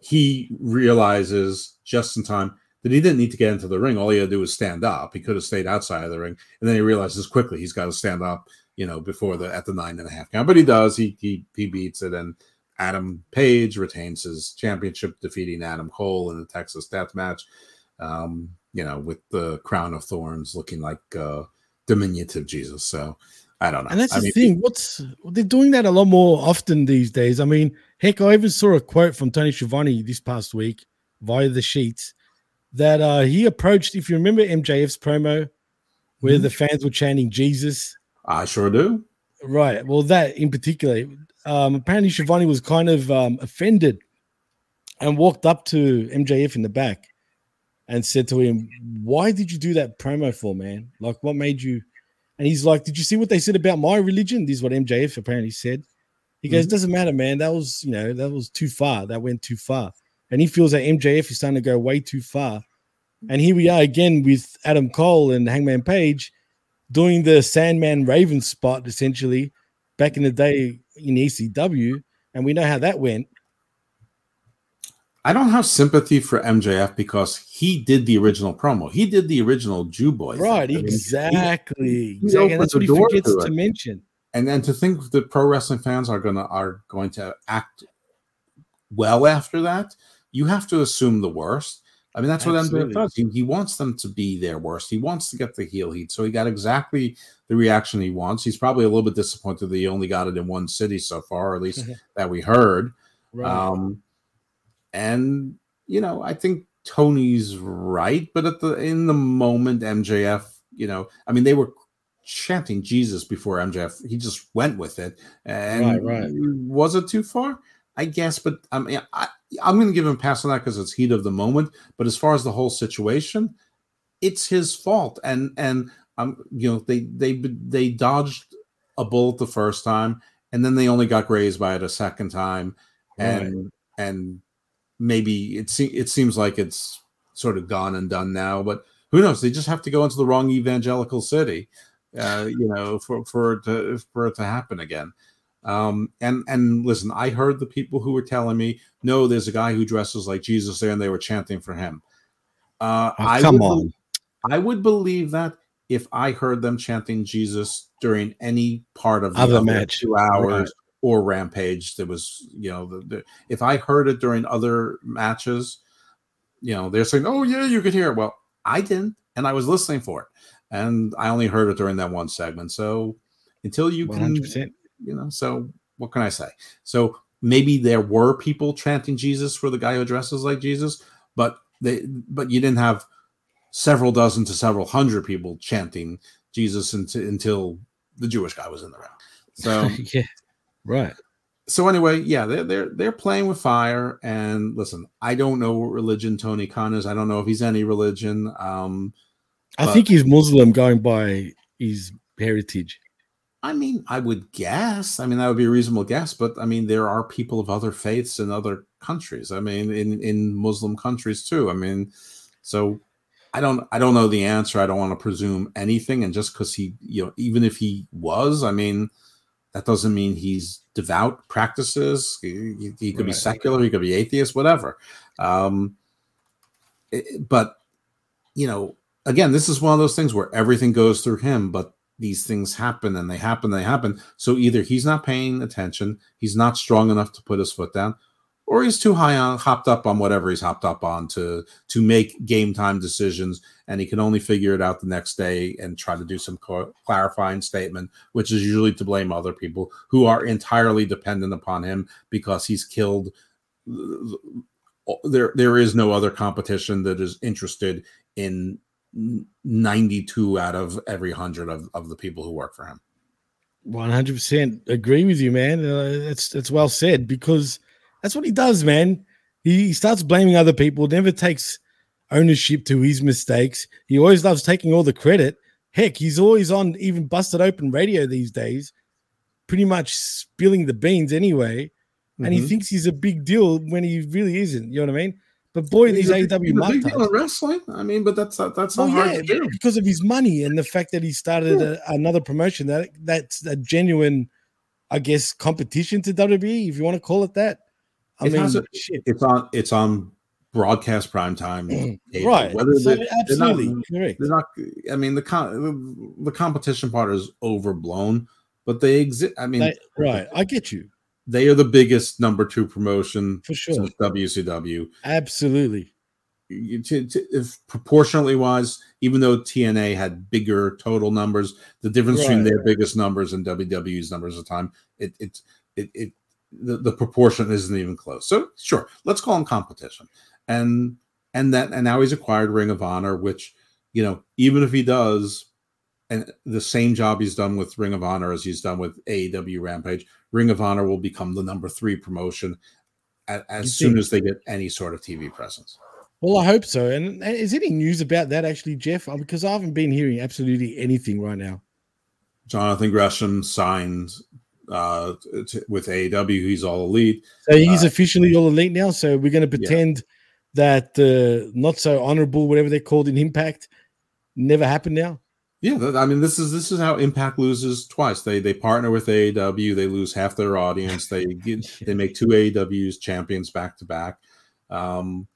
He realizes just in time that he didn't need to get into the ring. All he had to do was stand up. He could have stayed outside of the ring. And then he realizes quickly he's got to stand up, you know, before the at the nine and a half count. But he does. He he he beats it. And Adam Page retains his championship, defeating Adam Cole in the Texas death match. Um, you know, with the crown of thorns looking like uh diminutive Jesus. So I don't know. And that's I the mean, thing. What's they're doing that a lot more often these days. I mean, heck, I even saw a quote from Tony Schiavone this past week via the sheets that uh he approached. If you remember MJF's promo, where Mhm. the fans were chanting Jesus, I sure do. right? Well, that in particular, um, apparently Schiavone was kind of um, offended and walked up to MJF in the back and said to him, "Why did you do that promo for, man? Like, what made you?" And he's like, "Did you see what they said about my religion?" This is what MJF apparently said. He goes, Mhm. "Doesn't matter, man. That was, you know, that was too far. That went too far." And he feels that MJF is starting to go way too far. And here we are again with Adam Cole and Hangman Page doing the Sandman Raven spot essentially back in the day in ECW, and we know how that went. I don't have sympathy for MJF because he did the original promo. He did the original Jew Boy. thing. Right, I mean, he- exactly. he exactly. And that's what he forgets to to mention. and then to think that pro wrestling fans are gonna are going to act well after that, you have to assume the worst. I mean, that's what MJF does. He, he wants them to be their worst. He wants to get the heel heat. So he got exactly the reaction he wants. He's probably a little bit disappointed that he only got it in one city so far, or at least *laughs* that we heard. Right. Um, and you know, I think Tony's right, but at the in the moment, MJF, you know, I mean, they were chanting Jesus before MJF. He just went with it, and Right, right. was it too far? I guess, but I mean, I, I'm going to give him a pass on that because it's heat of the moment. But as far as the whole situation, it's his fault, and and um, you know, they they they dodged a bullet the first time, and then they only got grazed by it a second time, and and maybe it se- it seems like it's sort of gone and done now, but who knows? They just have to go into the wrong evangelical city, uh, you know, for for it to for it to happen again. Um, and and listen, I heard the people who were telling me, no, there's a guy who dresses like Jesus there, and they were chanting for him. Uh, Oh, I come would, on. I would believe that if I heard them chanting Jesus during any part of the Other match. two hours Right. Or Rampage, there was, you know, the, the, if I heard it during other matches, you know, they're saying, "Oh yeah, you could hear it." Well, I didn't, and I was listening for it, and I only heard it during that one segment. So until you can, hundred percent. you know, so what can I say? So maybe there were people chanting Jesus for the guy who dresses like Jesus, but they, but you didn't have several dozen to several hundred people chanting Jesus until, until the Jewish guy was in the round. So *laughs* yeah. Right. so anyway, yeah, they're they're they're playing with fire. And listen, I don't know what religion Tony Khan is. I don't know if he's any religion. Um, I think he's Muslim going by his heritage. I mean, I would guess. I mean, that would be a reasonable guess. But I mean, there are people of other faiths in other countries. I mean, in in Muslim countries too. I mean, so I don't I don't know the answer. I don't want to presume anything. And just because he, you know, even if he was, I mean, that doesn't mean he's devout practices. He, he- could be secular. He could be atheist. Whatever. Um, it- but you know, again, this is one of those things where everything goes through him, but these things happen and they happen, they happen. So either he's not paying attention, he's not strong enough to put his foot down, or he's too high on hopped up on whatever he's hopped up on to to make game time decisions and he can only figure it out the next day and try to do some cl- clarifying statement which is usually to blame other people who are entirely dependent upon him because he's killed there there is no other competition that is interested in 92 out of every 100 of, of the people who work for him. 100% agree with you man. Uh, it's it's well said because that's what he does man. He starts blaming other people never takes ownership to his mistakes. He always loves taking all the credit. Heck he's always on even busted open radio these days pretty much spilling the beans anyway. And he Mhm. thinks he's a big deal when he really isn't you know what i mean? But boy these He's big- aw big deal in wrestling. I mean but that's that's not well, hard yeah, to do because of his money and the fact that he started a, another promotion that that's a genuine, I guess, competition to WWE, if you want to call it that. I It mean, a- it's on it's on broadcast prime time mm. cable. Right. Whether So they- absolutely they're not, correct. they're not i mean the con- the competition part is overblown but they exist i mean They- right. I get you. they are the biggest number two promotion For sure. since wcw Absolutely. you- to, to, if proportionally wise, even though TNA had bigger total numbers, the difference between Right. their biggest numbers and WWE's numbers at the time, it it it, it the, the proportion isn't even close. So sure, let's call him competition. And and that and now he's acquired Ring of Honor, which you know, even if he does and the same job he's done with Ring of Honor as he's done with AEW Rampage, Ring of Honor will become the number three promotion a- as soon as they get any sort of TV presence. Well, I hope so. And and is any news about that actually, Jeff? Uh, Because I haven't been hearing absolutely anything right now. Jonathan Gresham signed uh, t- with AEW. He's all elite. So he's Uh, officially all elite now. So we're going to pretend that uh, not so honorable, whatever they're called in Impact, never happened now. Yeah, th- I mean this is this is how Impact loses twice. They they partner with AEW. They lose half their audience. They *laughs* get they make two AEW's champions back to back. Um,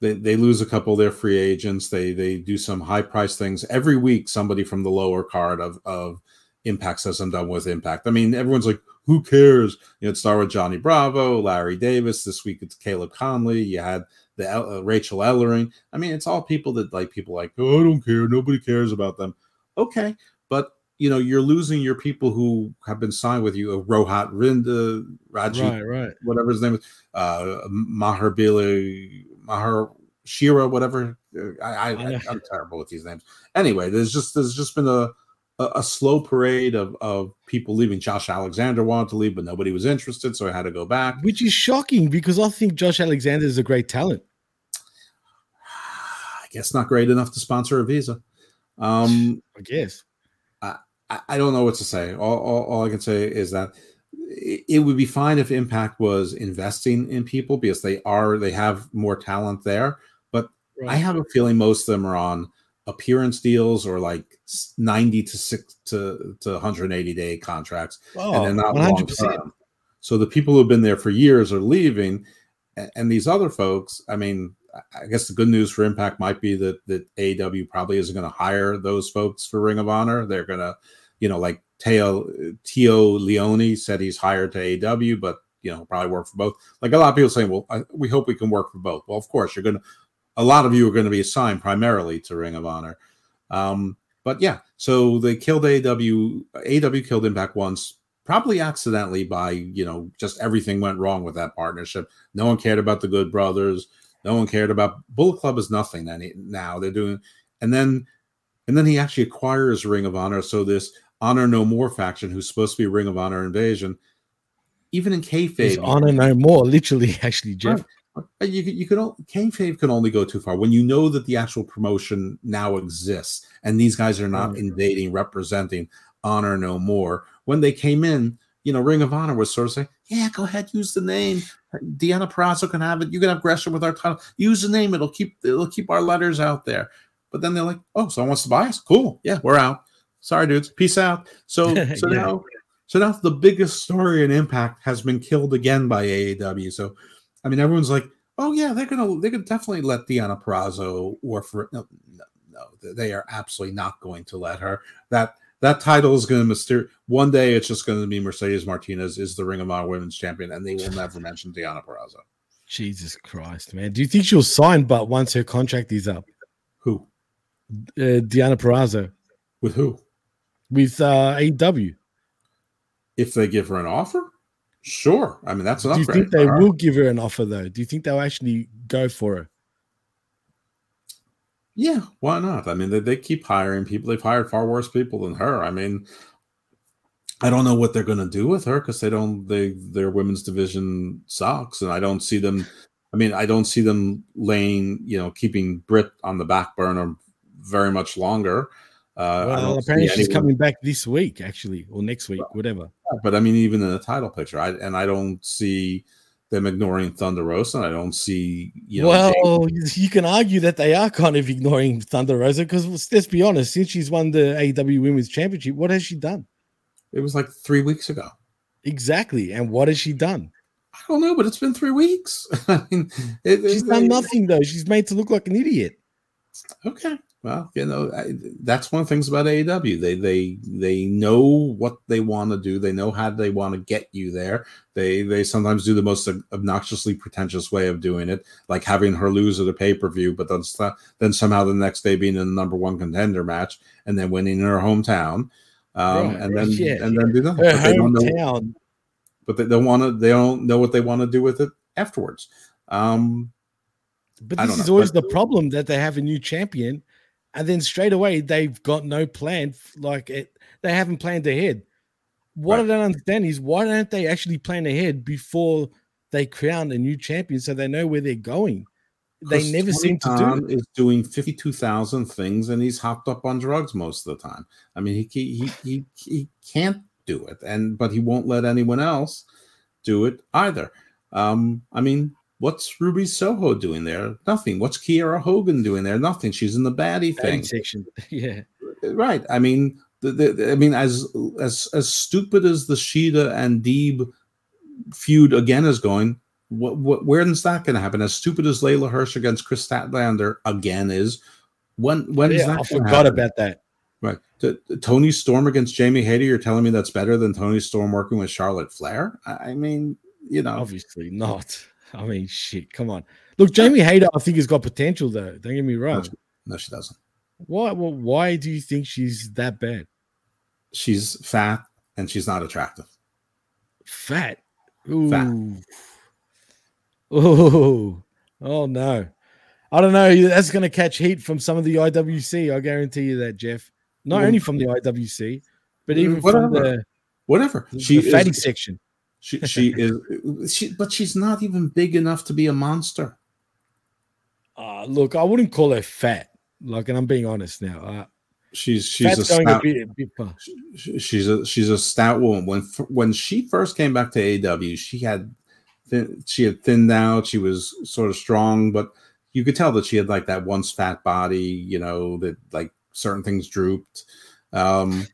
they they lose a couple of their free agents. They they do some high price things every week. Somebody from the lower card of of Impact says I'm done with Impact. I mean everyone's like, who cares? You know, it started with Johnny Bravo, Larry Davis. This week it's Caleb Konley. You had the uh, Rachel Ellering. I mean, it's all people that like people like, oh, I don't care. Nobody cares about them. Okay, but you know, you're losing your people who have been signed with you. Uh, Rohat Rinda, Raji, Right, right. whatever his name is, uh, Maher Bili, Maher Shira, whatever. Uh, I, I, I I'm terrible with these names. Anyway, there's just there's just been a a, a slow parade of of people leaving. Josh Alexander wanted to leave, but nobody was interested, so I had to go back. Which is shocking because I think Josh Alexander is a great talent. *sighs* I guess not great enough to sponsor a visa. Um, I guess. I, I don't know what to say. All, all, all I can say is that it, it would be fine if Impact was investing in people because they are they have more talent there. But I have a feeling most of them are on appearance deals or like 90 to six to, to 180 day contracts Oh, and they're not long 100%. term. So the people who've been there for years are leaving, and, and these other folks. I mean, I- guess the good news for Impact might be that that AEW probably isn't going to hire those folks for Ring of Honor. They're going to, you know, like Teo Tio Leone said he's hired to AEW, but you know, probably work for both. Like a lot of people saying, well, I, we hope we can work for both. Well, of course, you're going to. A lot of you are going to be assigned primarily to Ring of Honor. Um, but yeah, so they killed AW. AW killed Impact once, probably accidentally by you know just everything went wrong with that partnership. No one cared about the Good Brothers. No one cared about Bullet Club is nothing any now. They're doing, and then and then he actually acquires Ring of Honor. So this Honor No More faction, who's supposed to be Ring of Honor Invasion, even in kayfabe, honor no more, literally, *laughs* actually, Jeff. Right. You, you can kayfabe can only go too far when you know that the actual promotion now exists and these guys are not Right. invading, representing Honor No More. When they came in, you know, Ring of Honor was sort of saying, "Yeah, go ahead, use the name. Deonna Purrazzo can have it. You can have Gresham with our title. Use the name. It'll keep it'll keep our letters out there." But then they're like, "Oh, someone wants to buy us? Cool. Yeah, we're out. Sorry, dudes. Peace out." So *laughs* so Yeah. now so now the biggest story and Impact has been killed again by AEW. So I mean, everyone's like, "Oh yeah, they're gonna they're gonna definitely let Deonna Purrazzo or for no no no they are absolutely not going to let her that." That title is going to myster- one day. It's just going to be Mercedes Martinez is the Ring of Honor Women's Champion, and they will never mention Deonna Purrazzo. Jesus Christ, man. Do you think she'll sign but once her contract is up? Who? Uh, Deonna Purrazzo With who? with uh, AEW. If they give her an offer, sure. I mean, that's an Do you think they her. will give her an offer though? Do you think they'll actually go for her? Yeah, why not? I mean, they, they keep hiring people. They've hired far worse people than her. I mean, I don't know what they're going to do with her because they don't. They their women's division sucks, and I don't see them. I mean, I don't see them laying, you know, keeping Britt on the back burner very much longer. Uh, well, apparently she's anyone- coming back this week, actually, or next week, whatever. But I mean, even in the title picture, I and I don't see them ignoring Thunder Rosa. And I don't see, you know, well, you- can argue that they are kind of ignoring Thunder Rosa because let's be honest, since she's won the AEW Women's Championship, what has she done? it was like three weeks ago. Exactly. And what has she done? I don't know, but it's been three weeks. *laughs* I mean, it, She's it- done nothing though. She's made to look like an idiot. Okay. Well, you know, I, that's one of the things about AEW. They they they know what they want to do. They know how they want to get you there. They they sometimes do the most obnoxiously pretentious way of doing it, like having her lose at a pay per view, but then then somehow the next day being in the number one contender match and then winning in her hometown, um, and then yeah. and then do. Her But they don't know but they don't want to. They don't know what they want to do with it afterwards. Um, But this is know, always but- the problem that they have a new champion, and then straight away they've got no plan. Like it, they haven't planned ahead. What I don't understand is why don't they actually plan ahead before they crown a new champion so they know where they're going? They never Tony seem to do Khan it. Is doing fifty two thousand things, and he's hopped up on drugs most of the time. I mean, he he he he can't do it, and but he won't let anyone else do it either. Um, I mean, what's Ruby Soho doing there? Nothing. What's Kiera Hogan doing there? Nothing. She's in the baddie thing, section. *laughs* yeah. right? I mean, the, the, I mean, as as as stupid as the Shida and Deeb feud again is going, what, what when is that going to happen? As stupid as Leyla Hirsch against Kris Statlander again is, when when is yeah, that? I forgot happen? about that. Right, Toni Storm against Jamie Hayter. You're telling me that's better than Toni Storm working with Charlotte Flair? I mean, you know, Obviously not. I mean, shit. Come on. Look, Jamie Hayter, I think has got potential though. Don't get me wrong. no, she doesn't. Why? Well, why do you think she's that bad? She's fat and she's not attractive. Fat. Ooh. Fat. Oh, oh no. I don't know. That's going to catch heat from some of the IWC. I guarantee you that, Jeff. Not Well, only from the IWC, but even from whatever. the, Whatever. the She fatty is, section. She she *laughs* is she, but she's not even big enough to be a monster. Uh, look, I wouldn't call her fat. Like, and I'm being honest now. Uh, She's she's a stout, a bit, a bit she's a she's a stout woman. When when she first came back to AEW, she had thin, she had thinned out. She was sort of strong, but you could tell that she had like that once fat body. You know that like certain things drooped. Um,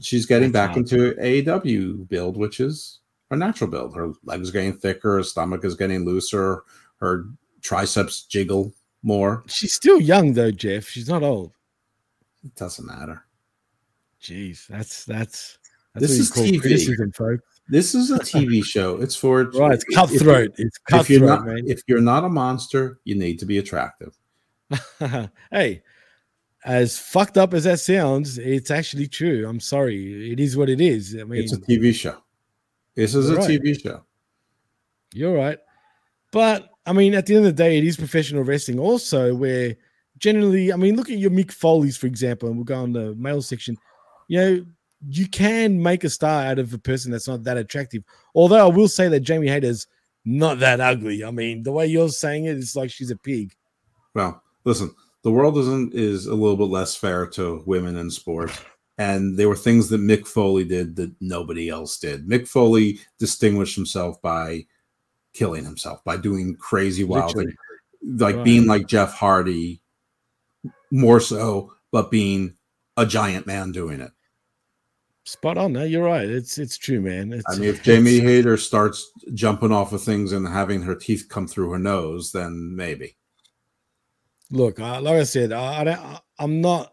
she's getting That's back into AEW build, which is her natural build. Her legs getting thicker, her stomach is getting looser, her triceps jiggle more. She's still young though, Jeff. She's not old. It doesn't matter. Jeez, that's that's that's This is TV. criticism, folks. This is a TV *laughs* show. It's for Right, it's if- if- cutthroat. It's if you're cutthroat, not man. if you're not a monster, you need to be attractive. *laughs* hey, as fucked up as that sounds, it's actually true. I'm sorry. It is what it is. I mean, It's a TV show. This is a You're right. TV show. You're right. But I mean, at the end of the day, it is professional wrestling also, where generally, I mean, look at your Mick Foley's, for example, and we'll go on the male section. You know, you can make a star out of a person that's not that attractive. Although I will say that Jamie Hayter's not that ugly. I mean, the way you're saying it, it's like she's a pig. Well, listen, the world isn't is a little bit less fair to women in sports. And there were things that Mick Foley did that nobody else did. Mick Foley distinguished himself by killing himself, by doing crazy wild things, like being like Jeff Hardy, more so, but being a giant man doing it. Spot on. No, you're right. It's it's true, man. It's, I mean, if Jamie Hayter starts jumping off of things and having her teeth come through her nose, then maybe. look, uh, like I said, I, I don't, I- I'm not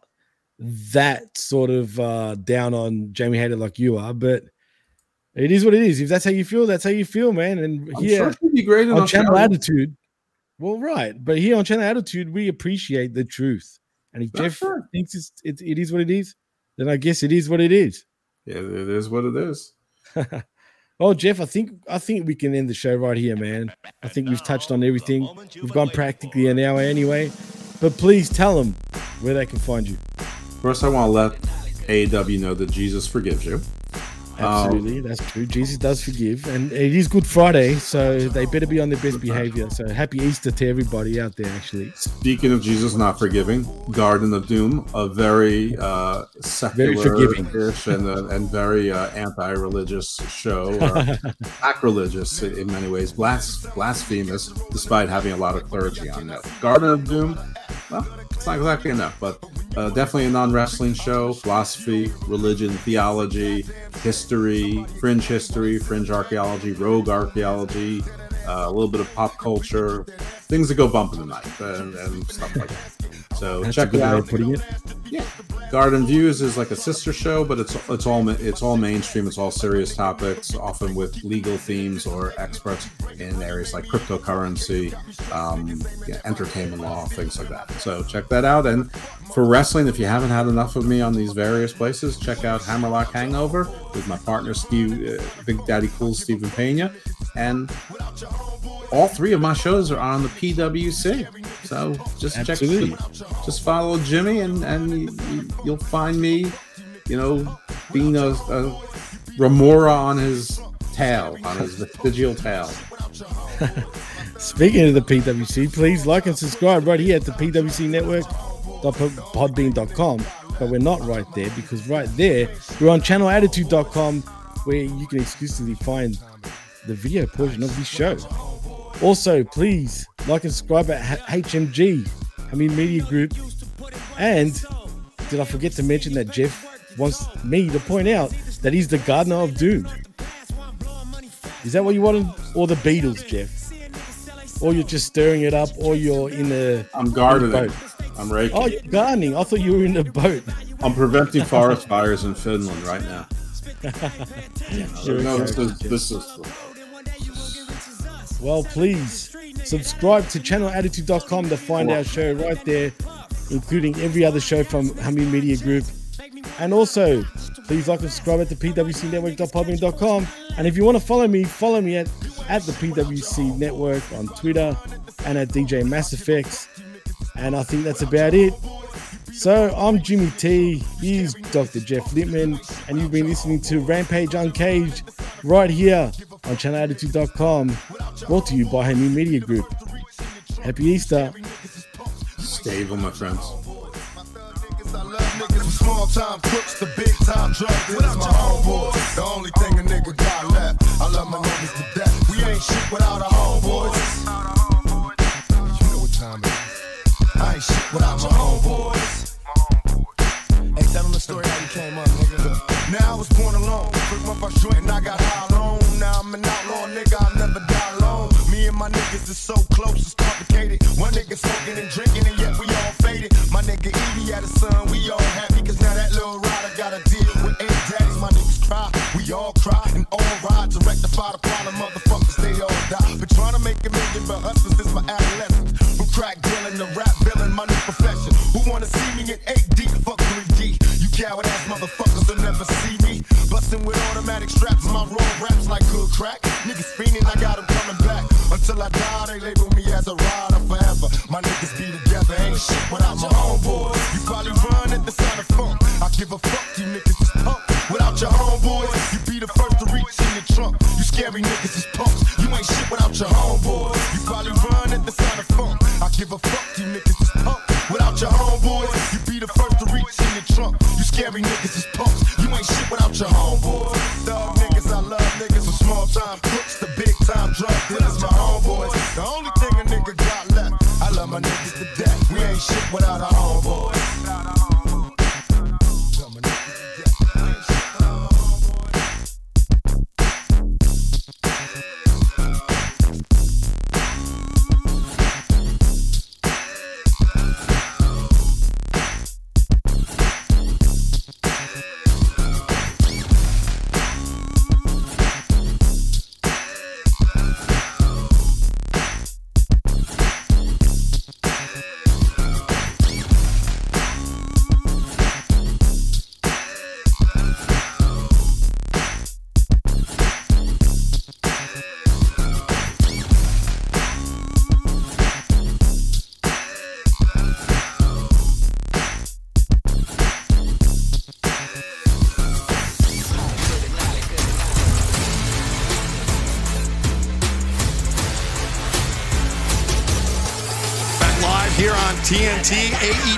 that sort of uh, down on Jamie Hayter like you are, but It is what it is. If that's how you feel, that's how you feel, man. And I'm here sure be great on Channel. Attitude, well, right, but here on Channel Attitude, we appreciate the truth. And if That's Jeff right. thinks it's, it, it is what it is, then I guess it is what it is. Yeah, it is what it is. Well, *laughs* Jeff, I think I think we can end the show right here, man. I think we've touched on everything. We've gone practically an hour anyway. But please tell them where they can find you. First, I want to let AEW know that Jesus forgives you. Um, Absolutely, that's true. Jesus does forgive, and it is Good Friday, so they better be on their best behavior. So happy Easter to everybody out there, actually. Speaking of Jesus not forgiving, Garden of Doom, a very uh, Very secular forgiving. and, uh, and very uh, anti-religious show, uh, *laughs* sacrilegious in many ways, blas- blasphemous, despite having a lot of clergy on it. Garden of Doom, well, it's not exactly enough, but uh, definitely a non-wrestling show. Philosophy, religion, theology, history, fringe history, fringe archaeology, rogue archaeology, uh, a little bit of pop culture, things that go bump in the night, and, and stuff like that. So That's a check good it way out. of putting it. Yeah, Garden Views is like a sister show, but it's it's all it's all mainstream. It's all serious topics, often with legal themes or experts in areas like cryptocurrency, um, yeah, entertainment law, things like that. So check that out. And for wrestling, if you haven't had enough of me on these various places, check out Hammerlock Hangover with my partner Steve, uh, Big Daddy Cool, Stephen Pena, and all three of my shows are on the PWC. So just Absolutely. check, just follow Jimmy, and and you, you- you'll find me, you know, being a, a remora on his tail, on his vestigial tail. *laughs* Speaking of the PWC, please like and subscribe right here at the PWC Network podbean.com. But we're not right there because right there we're on channelattitude.com where you can exclusively find the video portion of this show. Also, please like and subscribe at HMG, Hamin Media Group. And did I forget to mention that Jeff wants me to point out that he's the gardener of doom? Is that what you wanted? Or the Beatles, Jeff? Or you're just stirring it up, or you're in the I'm gardening. boat. I'm raking. Oh, you're gardening. I thought you were in the boat. I'm preventing forest fires in Finland right now. You're No, a this character, is, this is Well, please subscribe to channelattitude.com to find our show right there, including every other show from Hamin Media Group. And also, please like and subscribe at the pwcnetwork.podbean.com. And if you want to follow me, follow me at, at the PWC Network on Twitter and at DJ Mass Effects. And I think that's about it. So I'm Jimmy T. He's Dr. Jeff Lippman, and you've been listening to Rampage Uncaged right here on channelattitude.com, brought to you by Hamin Media Group. Happy Easter. stable, my friends. Niggas from small time crooks to big time drug dealers, my homeboys. The only thing a nigga got left. I love my niggas to death. We ain't shit without our homeboys. You know what time it is. I ain't shit without my homeboys. Hey, tell them the story how you came up, nigga. Now I was born alone. First month I joint and I got high alone. Now I'm an outlaw, nigga. I'll never die alone. Me and my niggas is so close, it's complicated. One nigga smoking and drinking, I die, they label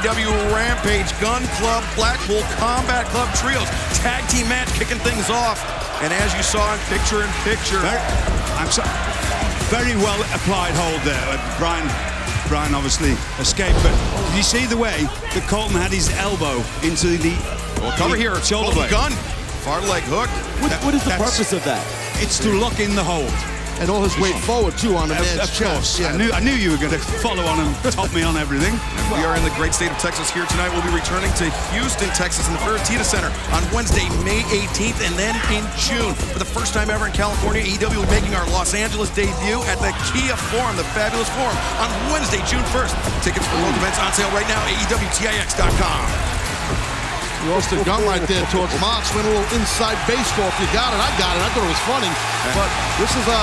AEW Rampage, Gunn Club, Blackpool Combat Club Trios, tag team match kicking things off. And as you saw in picture in picture, I'm sorry. Very well applied hold there. Uh, Bryan, Bryan obviously escaped, but did you see the way that Colton had his elbow into the well, cover here, shoulder Colton blade? gun, far leg hook. What, what is the purpose of that? It's to lock in the hold. And all his weight forward, too, on the man's of chest. I knew I knew you were going to follow on and top me on everything. We are in the great state of Texas here tonight. We'll be returning to Houston, Texas in the Fertitta Center on Wednesday, May 18th, and then in June. For the first time ever in California, AEW will be making our Los Angeles debut at the Kia Forum, the fabulous forum, on Wednesday, June 1st. Tickets for both events on sale right now, E AEWTIX.com. You lost a gun right there towards Mox. Went a little inside baseball. If you got it, I got it. I thought it was funny. But this is a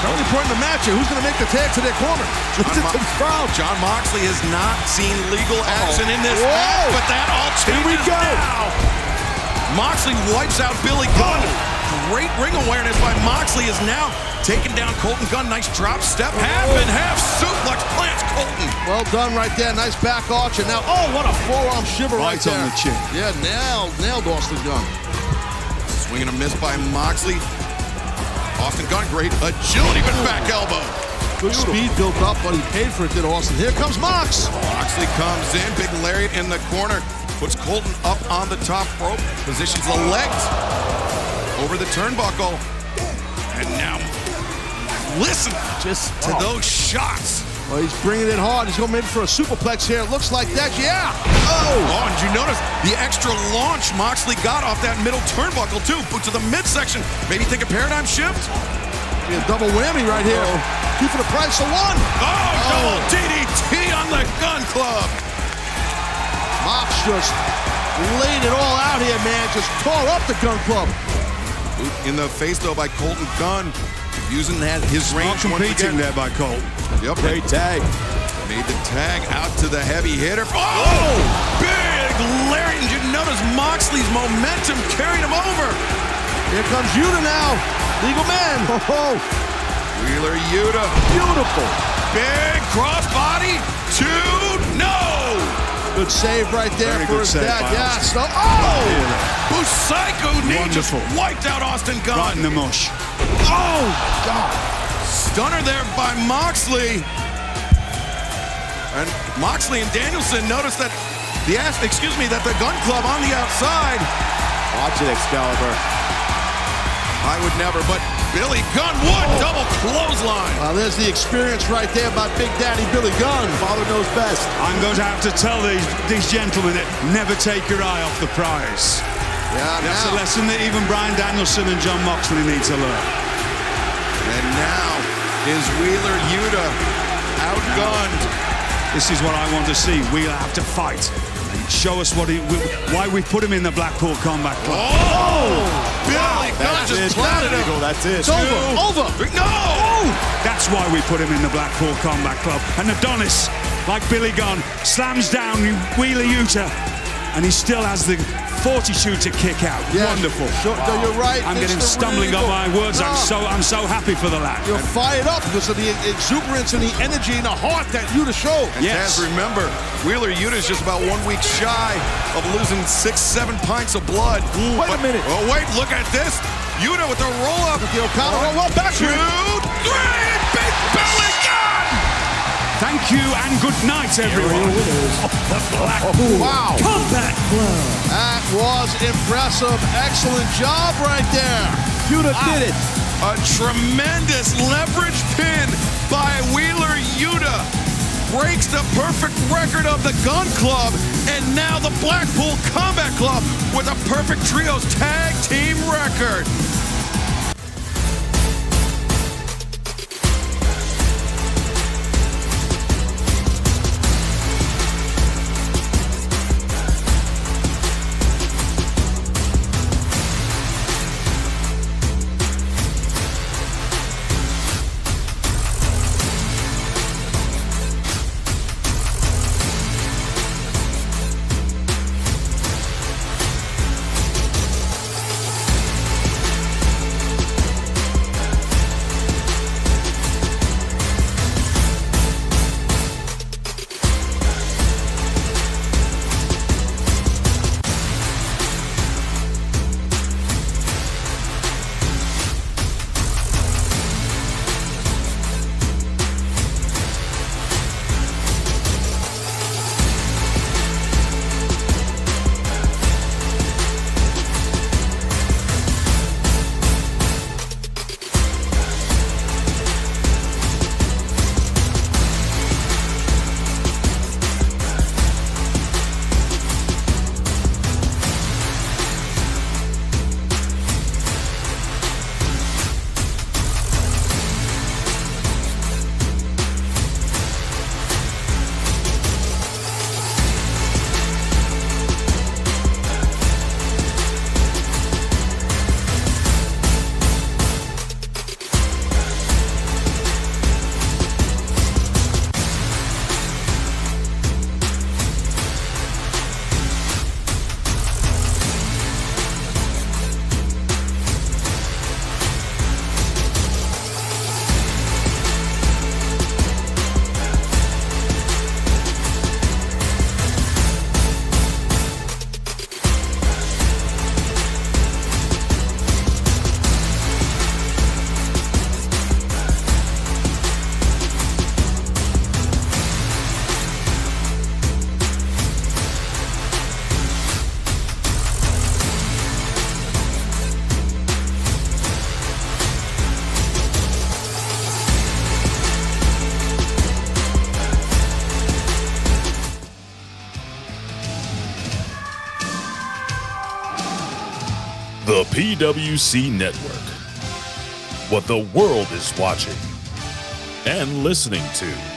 very important match here. Who's going to make the tag to their corner? Jon, Mo- Jon Moxley has not seen legal action in this Whoa. match, but that all changes Here we go. now. Moxley wipes out Billy Gunn. Oh. Great ring awareness by Moxley is now taking down Colton Gunn. Nice drop step, half and half suplex plants Colton. Well done right there. Nice back arch. And now, oh, what a forearm shiver right, Right on there. the chin. Yeah, nailed, nailed Austin Gunn. Swinging a miss by Moxley. Austin Gunn, great agility, but back elbow. Good speed built up, but he paid for it, did Austin. Here comes Mox. Moxley comes in, big lariat in the corner, puts Colton up on the top rope, positions the legs over the turnbuckle, and now listen Just to oh. those shots. Well, he's bringing it hard. He's going maybe for a superplex here. It looks like that. Yeah. Oh! Oh, and did you notice the extra launch Moxley got off that middle turnbuckle too? Boot to the midsection. Maybe take a paradigm shift. Be a double whammy right here. Two for the price of one. Oh, oh. double DDT on the Gunn Club. Mox just laid it all out here, man. Just tore up the Gunn Club. Boot in the face though by Colton Gunn, using that his Not range once competing again. there by Colton. Yep. Great tag. Made the tag out to the heavy hitter. Oh! oh! Big lariat. And you notice Moxley's momentum carried him over. Here comes Yuta now. Legal man. Oh, Wheeler Yuta. beautiful. Big crossbody. Two. Good save right there Very for his save dad. Yes. Oh! Busaiku knee just wiped out Austin Gunn. Right in the mush. Oh, God. Stunner there by Moxley. And Moxley and Danielson noticed that the ass, excuse me, that the Gunn Club on the outside. Watch it, Excalibur. I would never, but Billy Gunn would double clothesline. Well, there's the experience right there by Big Daddy Billy Gunn. Father knows best. I'm going to have to tell these, these gentlemen that never take your eye off the prize. Yeah, That's a lesson that even Bryan Danielson and Jon Moxley need to learn. And now is Wheeler Yuta outgunned. This is what I want to see. We'll have to fight. And show us what he, why we put him in the Blackpool Combat Club. Oh! Billy Gunn That's just it. planted him. That's it. It's over. Over. No! Oh! That's why we put him in the Blackpool Combat Club. And Adonis, like Billy Gunn, slams down Wheeler Yuta, and he still has the fortitude to kick out. Yes. Wonderful. Sure, no, you're right. I'm getting stumbling Regal. on my words. I'm ah. so I'm so happy for the lad. You're fired up because of the exuberance and the energy and the heart that you to show. And Taz, remember, Wheeler Yuta is just about one week shy of losing six, seven pints of blood. Wait a minute. Oh, wait, look at this. Yuta with the roll up. With the O'Connor roll up back. Two, three, big belly gun! Thank you and good night, everyone. *laughs* The Blackpool oh, wow. Combat Club. That was impressive. Excellent job right there. Yuta did it. A tremendous leverage pin by Wheeler Yuta. Breaks the perfect record of the Gunn Club and now the Blackpool Combat Club with a perfect trios tag team record. PWC Network. What the world is watching and listening to.